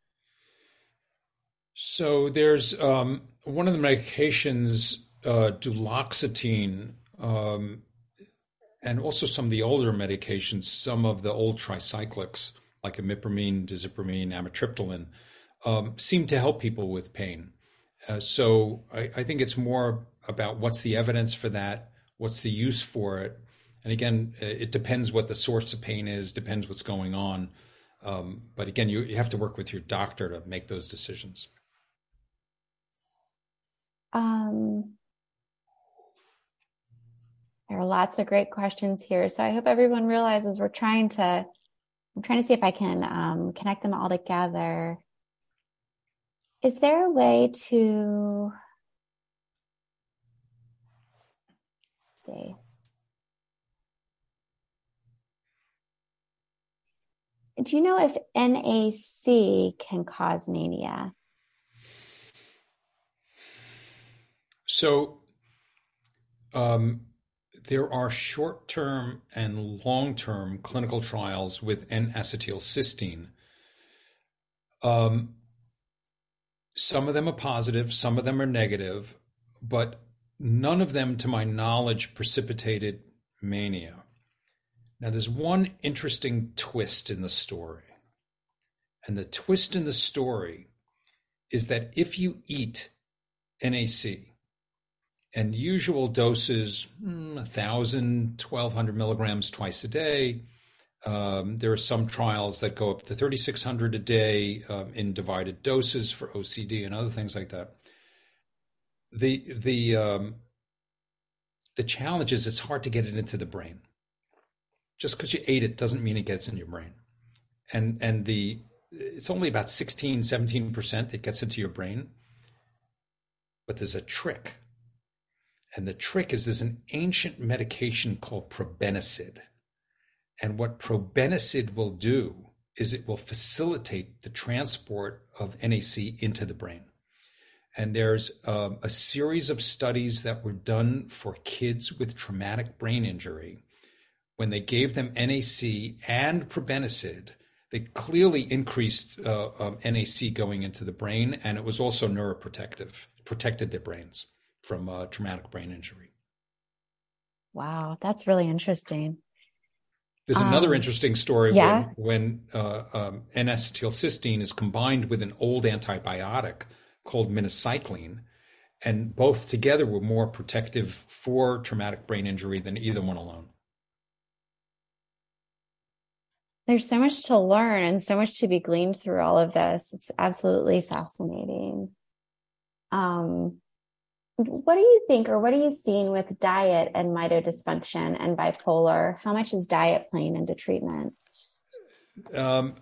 So there's um, one of the medications, uh, duloxetine, um, and also some of the older medications, some of the old tricyclics like imipramine, desipramine, amitriptyline, um, seem to help people with pain. Uh, so I, I, think it's more about what's the evidence for that, what's the use for it, and again, uh, it depends what the source of pain is, depends what's going on. Um, but again, you, you have to work with your doctor to make those decisions. Um, there are lots of great questions here. So I hope everyone realizes we're trying to, I'm trying to see if I can um, connect them all together. Is there a way to see? Do you know if NAC can cause mania? So, um, there are short term and long term clinical trials with N acetylcysteine. Um, some of them are positive, some of them are negative, but none of them, to my knowledge, precipitated mania. Now, there's one interesting twist in the story. And the twist in the story is that if you eat NAC, and usual doses, 1,000, hmm, 1,200 milligrams twice a day. Um, there are some trials that go up to 3,600 a day um, in divided doses for OCD and other things like that. The the um, the challenge is it's hard to get it into the brain. Just because you ate it doesn't mean it gets in your brain, and and the it's only about 16, 17 percent that gets into your brain. But there's a trick and the trick is there's an ancient medication called probenecid. And what probenecid will do is it will facilitate the transport of NAC into the brain. And there's um, a series of studies that were done for kids with traumatic brain injury. When they gave them NAC and probenecid, they clearly increased uh, um, NAC going into the brain, and it was also neuroprotective, protected their brains from a traumatic brain injury. Wow, that's really interesting. There's another um, interesting story yeah. when, when uh, um, N-acetylcysteine is combined with an old antibiotic called minocycline, and both together were more protective for traumatic brain injury than either one alone. There's so much to learn and so much to be gleaned through all of this. It's absolutely fascinating. Um, what do you think, or what are you seeing with diet and mito dysfunction and bipolar? How much is diet playing into treatment? Um,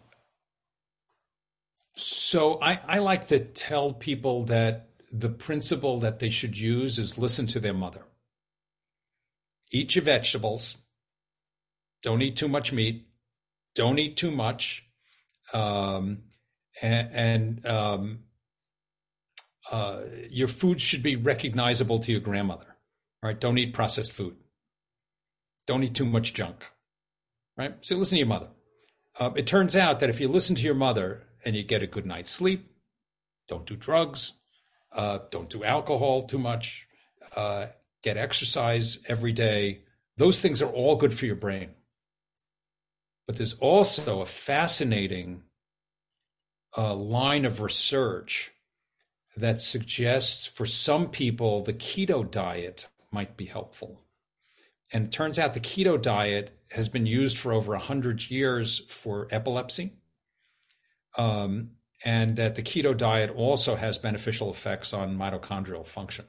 so I, I like to tell people that the principle that they should use is listen to their mother. Eat your vegetables. Don't eat too much meat. Don't eat too much. Um, and, and um, uh, your food should be recognizable to your grandmother. Right? Don't eat processed food. Don't eat too much junk. Right? So listen to your mother. Uh, it turns out that if you listen to your mother and you get a good night's sleep, don't do drugs, uh, don't do alcohol too much, uh, get exercise every day. Those things are all good for your brain. But there's also a fascinating uh, line of research that suggests for some people the keto diet might be helpful. And it turns out the keto diet has been used for over 100 years for epilepsy. Um, and that the keto diet also has beneficial effects on mitochondrial function.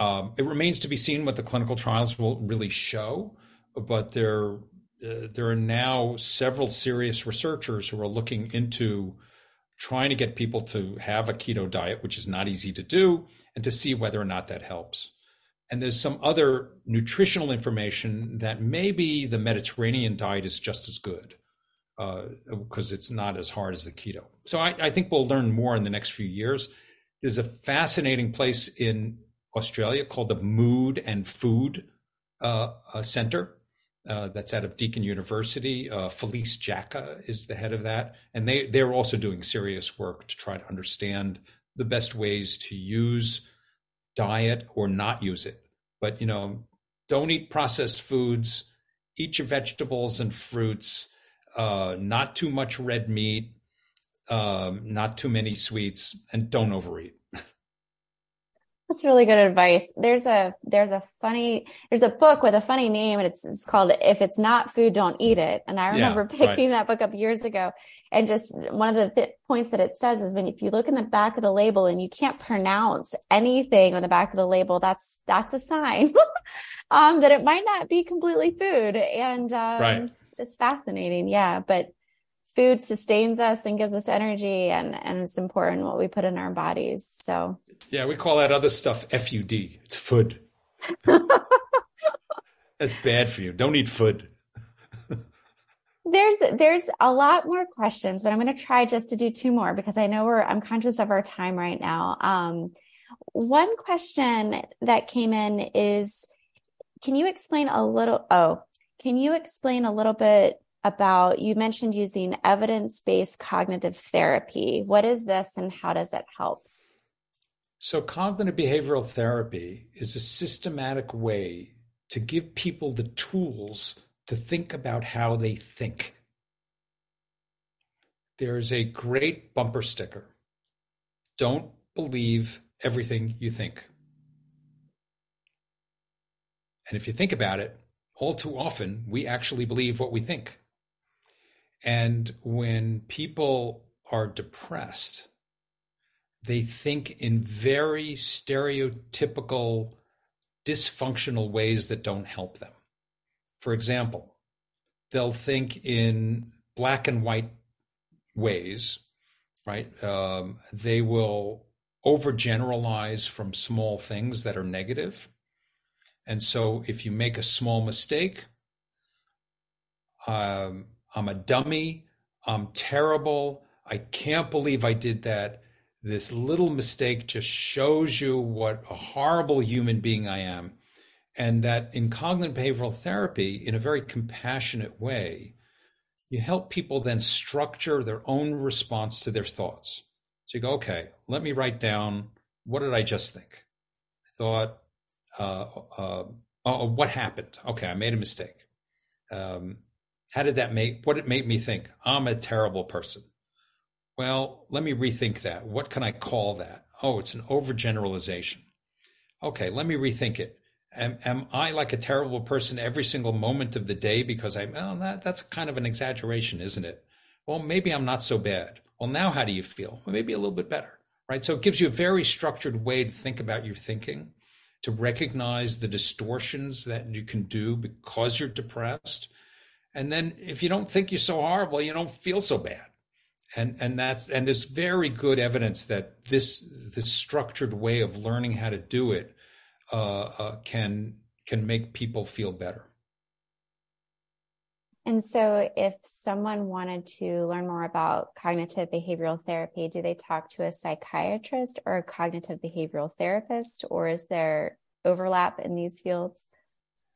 Um, it remains to be seen what the clinical trials will really show, but there, uh, there are now several serious researchers who are looking into trying to get people to have a keto diet, which is not easy to do, and to see whether or not that helps. And there's some other nutritional information that maybe the Mediterranean diet is just as good because uh, it's not as hard as the keto. So I, I, think we'll learn more in the next few years. there's a fascinating place in Australia called the Mood and Food uh, uh, Center. Uh, that's out of Deakin University. Uh, Felice Jacka is the head of that, and they they're also doing serious work to try to understand the best ways to use diet or not use it. But you know, don't eat processed foods. Eat your vegetables and fruits. Uh, not too much red meat. Um, not too many sweets, and don't overeat. That's really good advice. There's a there's a funny there's a book with a funny name and it's it's called If It's Not Food, Don't Eat It. And I remember yeah, picking right. that book up years ago. And just one of the th- points that it says is when if you look in the back of the label and you can't pronounce anything on the back of the label, that's that's a sign <laughs> um, that it might not be completely food. And um, right. It's fascinating, yeah. But food sustains us and gives us energy and, and it's important what we put in our bodies. So yeah, we call that other stuff FUD. It's food. <laughs> That's bad for you. Don't eat food. <laughs> there's there's a lot more questions, but I'm going to try just to do two more because I know we're I'm conscious of our time right now. Um, one question that came in is, can you explain a little? Oh, can you explain a little bit about, you mentioned using evidence based cognitive therapy. What is this and how does it help? So, cognitive behavioral therapy is a systematic way to give people the tools to think about how they think. There's a great bumper sticker don't believe everything you think. And if you think about it, all too often we actually believe what we think. And when people are depressed, they think in very stereotypical, dysfunctional ways that don't help them. For example, they'll think in black and white ways, right? Um, they will overgeneralize from small things that are negative. And so if you make a small mistake, um, I'm a dummy. I'm terrible. I can't believe I did that. This little mistake just shows you what a horrible human being I am. And that in cognitive behavioral therapy, in a very compassionate way, you help people then structure their own response to their thoughts. So you go, okay, let me write down what did I just think? I thought, uh, uh, oh, what happened? Okay, I made a mistake. Um, how did that make, what it made me think? I'm a terrible person. Well, let me rethink that. What can I call that? Oh, it's an overgeneralization. Okay, let me rethink it. Am, am I like a terrible person every single moment of the day because I, well, that, that's kind of an exaggeration, isn't it? Well, maybe I'm not so bad. Well, now how do you feel? Well, maybe a little bit better, right? So it gives you a very structured way to think about your thinking, to recognize the distortions that you can do because you're depressed, and then if you don't think you're so horrible, you don't feel so bad. And and that's and there's very good evidence that this this structured way of learning how to do it uh, uh, can can make people feel better. And so, if someone wanted to learn more about cognitive behavioral therapy, do they talk to a psychiatrist or a cognitive behavioral therapist, or is there overlap in these fields?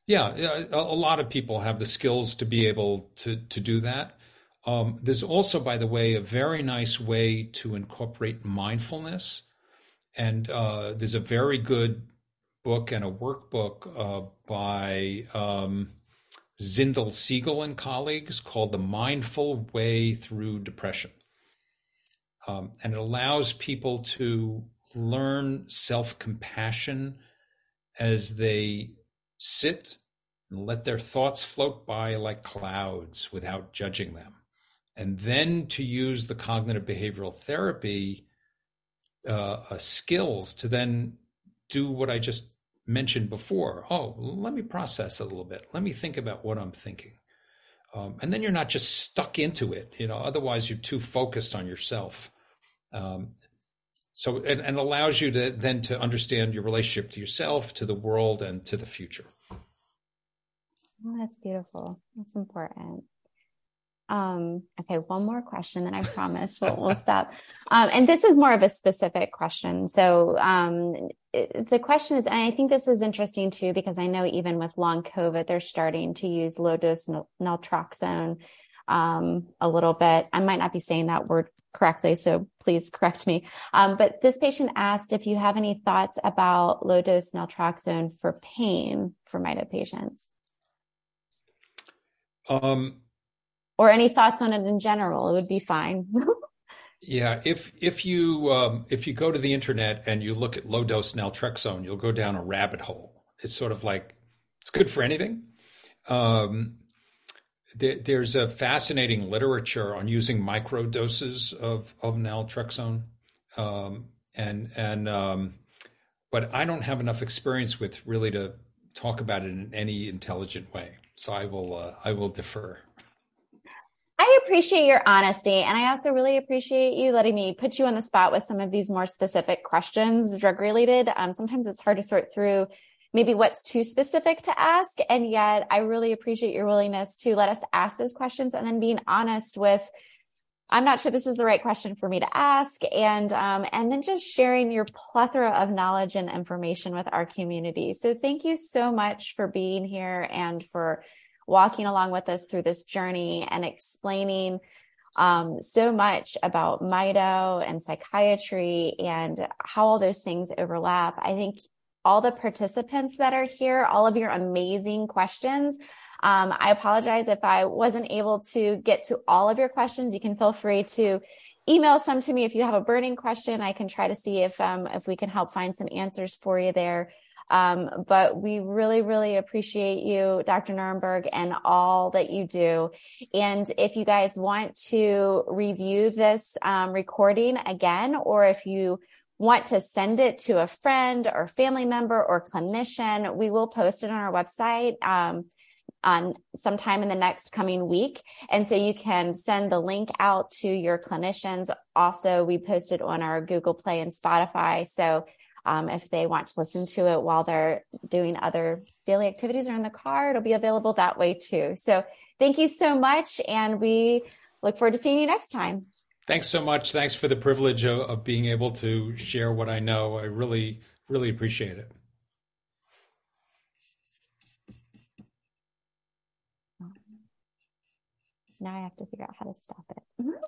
Yeah, a, lot of people have the skills to be able to to do that. Um, there's also, by the way, a very nice way to incorporate mindfulness, and uh, there's a very good book and a workbook uh, by um, Zindel Segal and colleagues called "The Mindful Way Through Depression," um, and it allows people to learn self compassion as they sit and let their thoughts float by like clouds without judging them. And then to use the cognitive behavioral therapy uh, uh, skills to then do what I just mentioned before. Oh, let me process a little bit. Let me think about what I'm thinking. Um, and then you're not just stuck into it, you know, otherwise you're too focused on yourself. Um, so it, and allows you to then to understand your relationship to yourself, to the world, and to the future. Oh, that's beautiful. That's important. Um, okay, one more question, and I promise we'll, we'll stop. <laughs> Um, and this is more of a specific question. So um, the question is, and I think this is interesting too, because I know even with long COVID, they're starting to use low dose naltrexone um, a little bit. I might not be saying that word correctly, so please correct me. Um, but this patient asked if you have any thoughts about low dose naltrexone for pain for MITO patients. Um, or any thoughts on it in general. It would be fine. <laughs> yeah, if if you um, if you go to the internet and you look at low dose naltrexone, you'll go down a rabbit hole. It's sort of like it's good for anything. Um, there's a fascinating literature on using micro doses of of naltrexone, um, and and um, but I don't have enough experience with really to talk about it in any intelligent way. So I will uh, I will defer. I appreciate your honesty. And I also really appreciate you letting me put you on the spot with some of these more specific questions, drug related. Um, sometimes it's hard to sort through maybe what's too specific to ask. And yet I really appreciate your willingness to let us ask those questions and then being honest with, I'm not sure this is the right question for me to ask. And, um, and then just sharing your plethora of knowledge and information with our community. So thank you so much for being here and for walking along with us through this journey and explaining um, so much about MITO and psychiatry and how all those things overlap. I think all the participants that are here, all of your amazing questions. Um, I apologize if I wasn't able to get to all of your questions. You can feel free to email some to me if you have a burning question. I can try to see if um, if we can help find some answers for you there. Um, but we really, really appreciate you, Dr. Nierenberg, and all that you do. And if you guys want to review this um, recording again, or if you want to send it to a friend or family member or clinician, we will post it on our website. Um, on sometime in the next coming week. And so you can send the link out to your clinicians. Also, we posted on our Google Play and Spotify. So um, if they want to listen to it while they're doing other daily activities or in the car, it'll be available that way too. So thank you so much. And we look forward to seeing you next time. Thanks so much. Thanks for the privilege of, of being able to share what I know. I really, really appreciate it. Now I have to figure out how to stop it.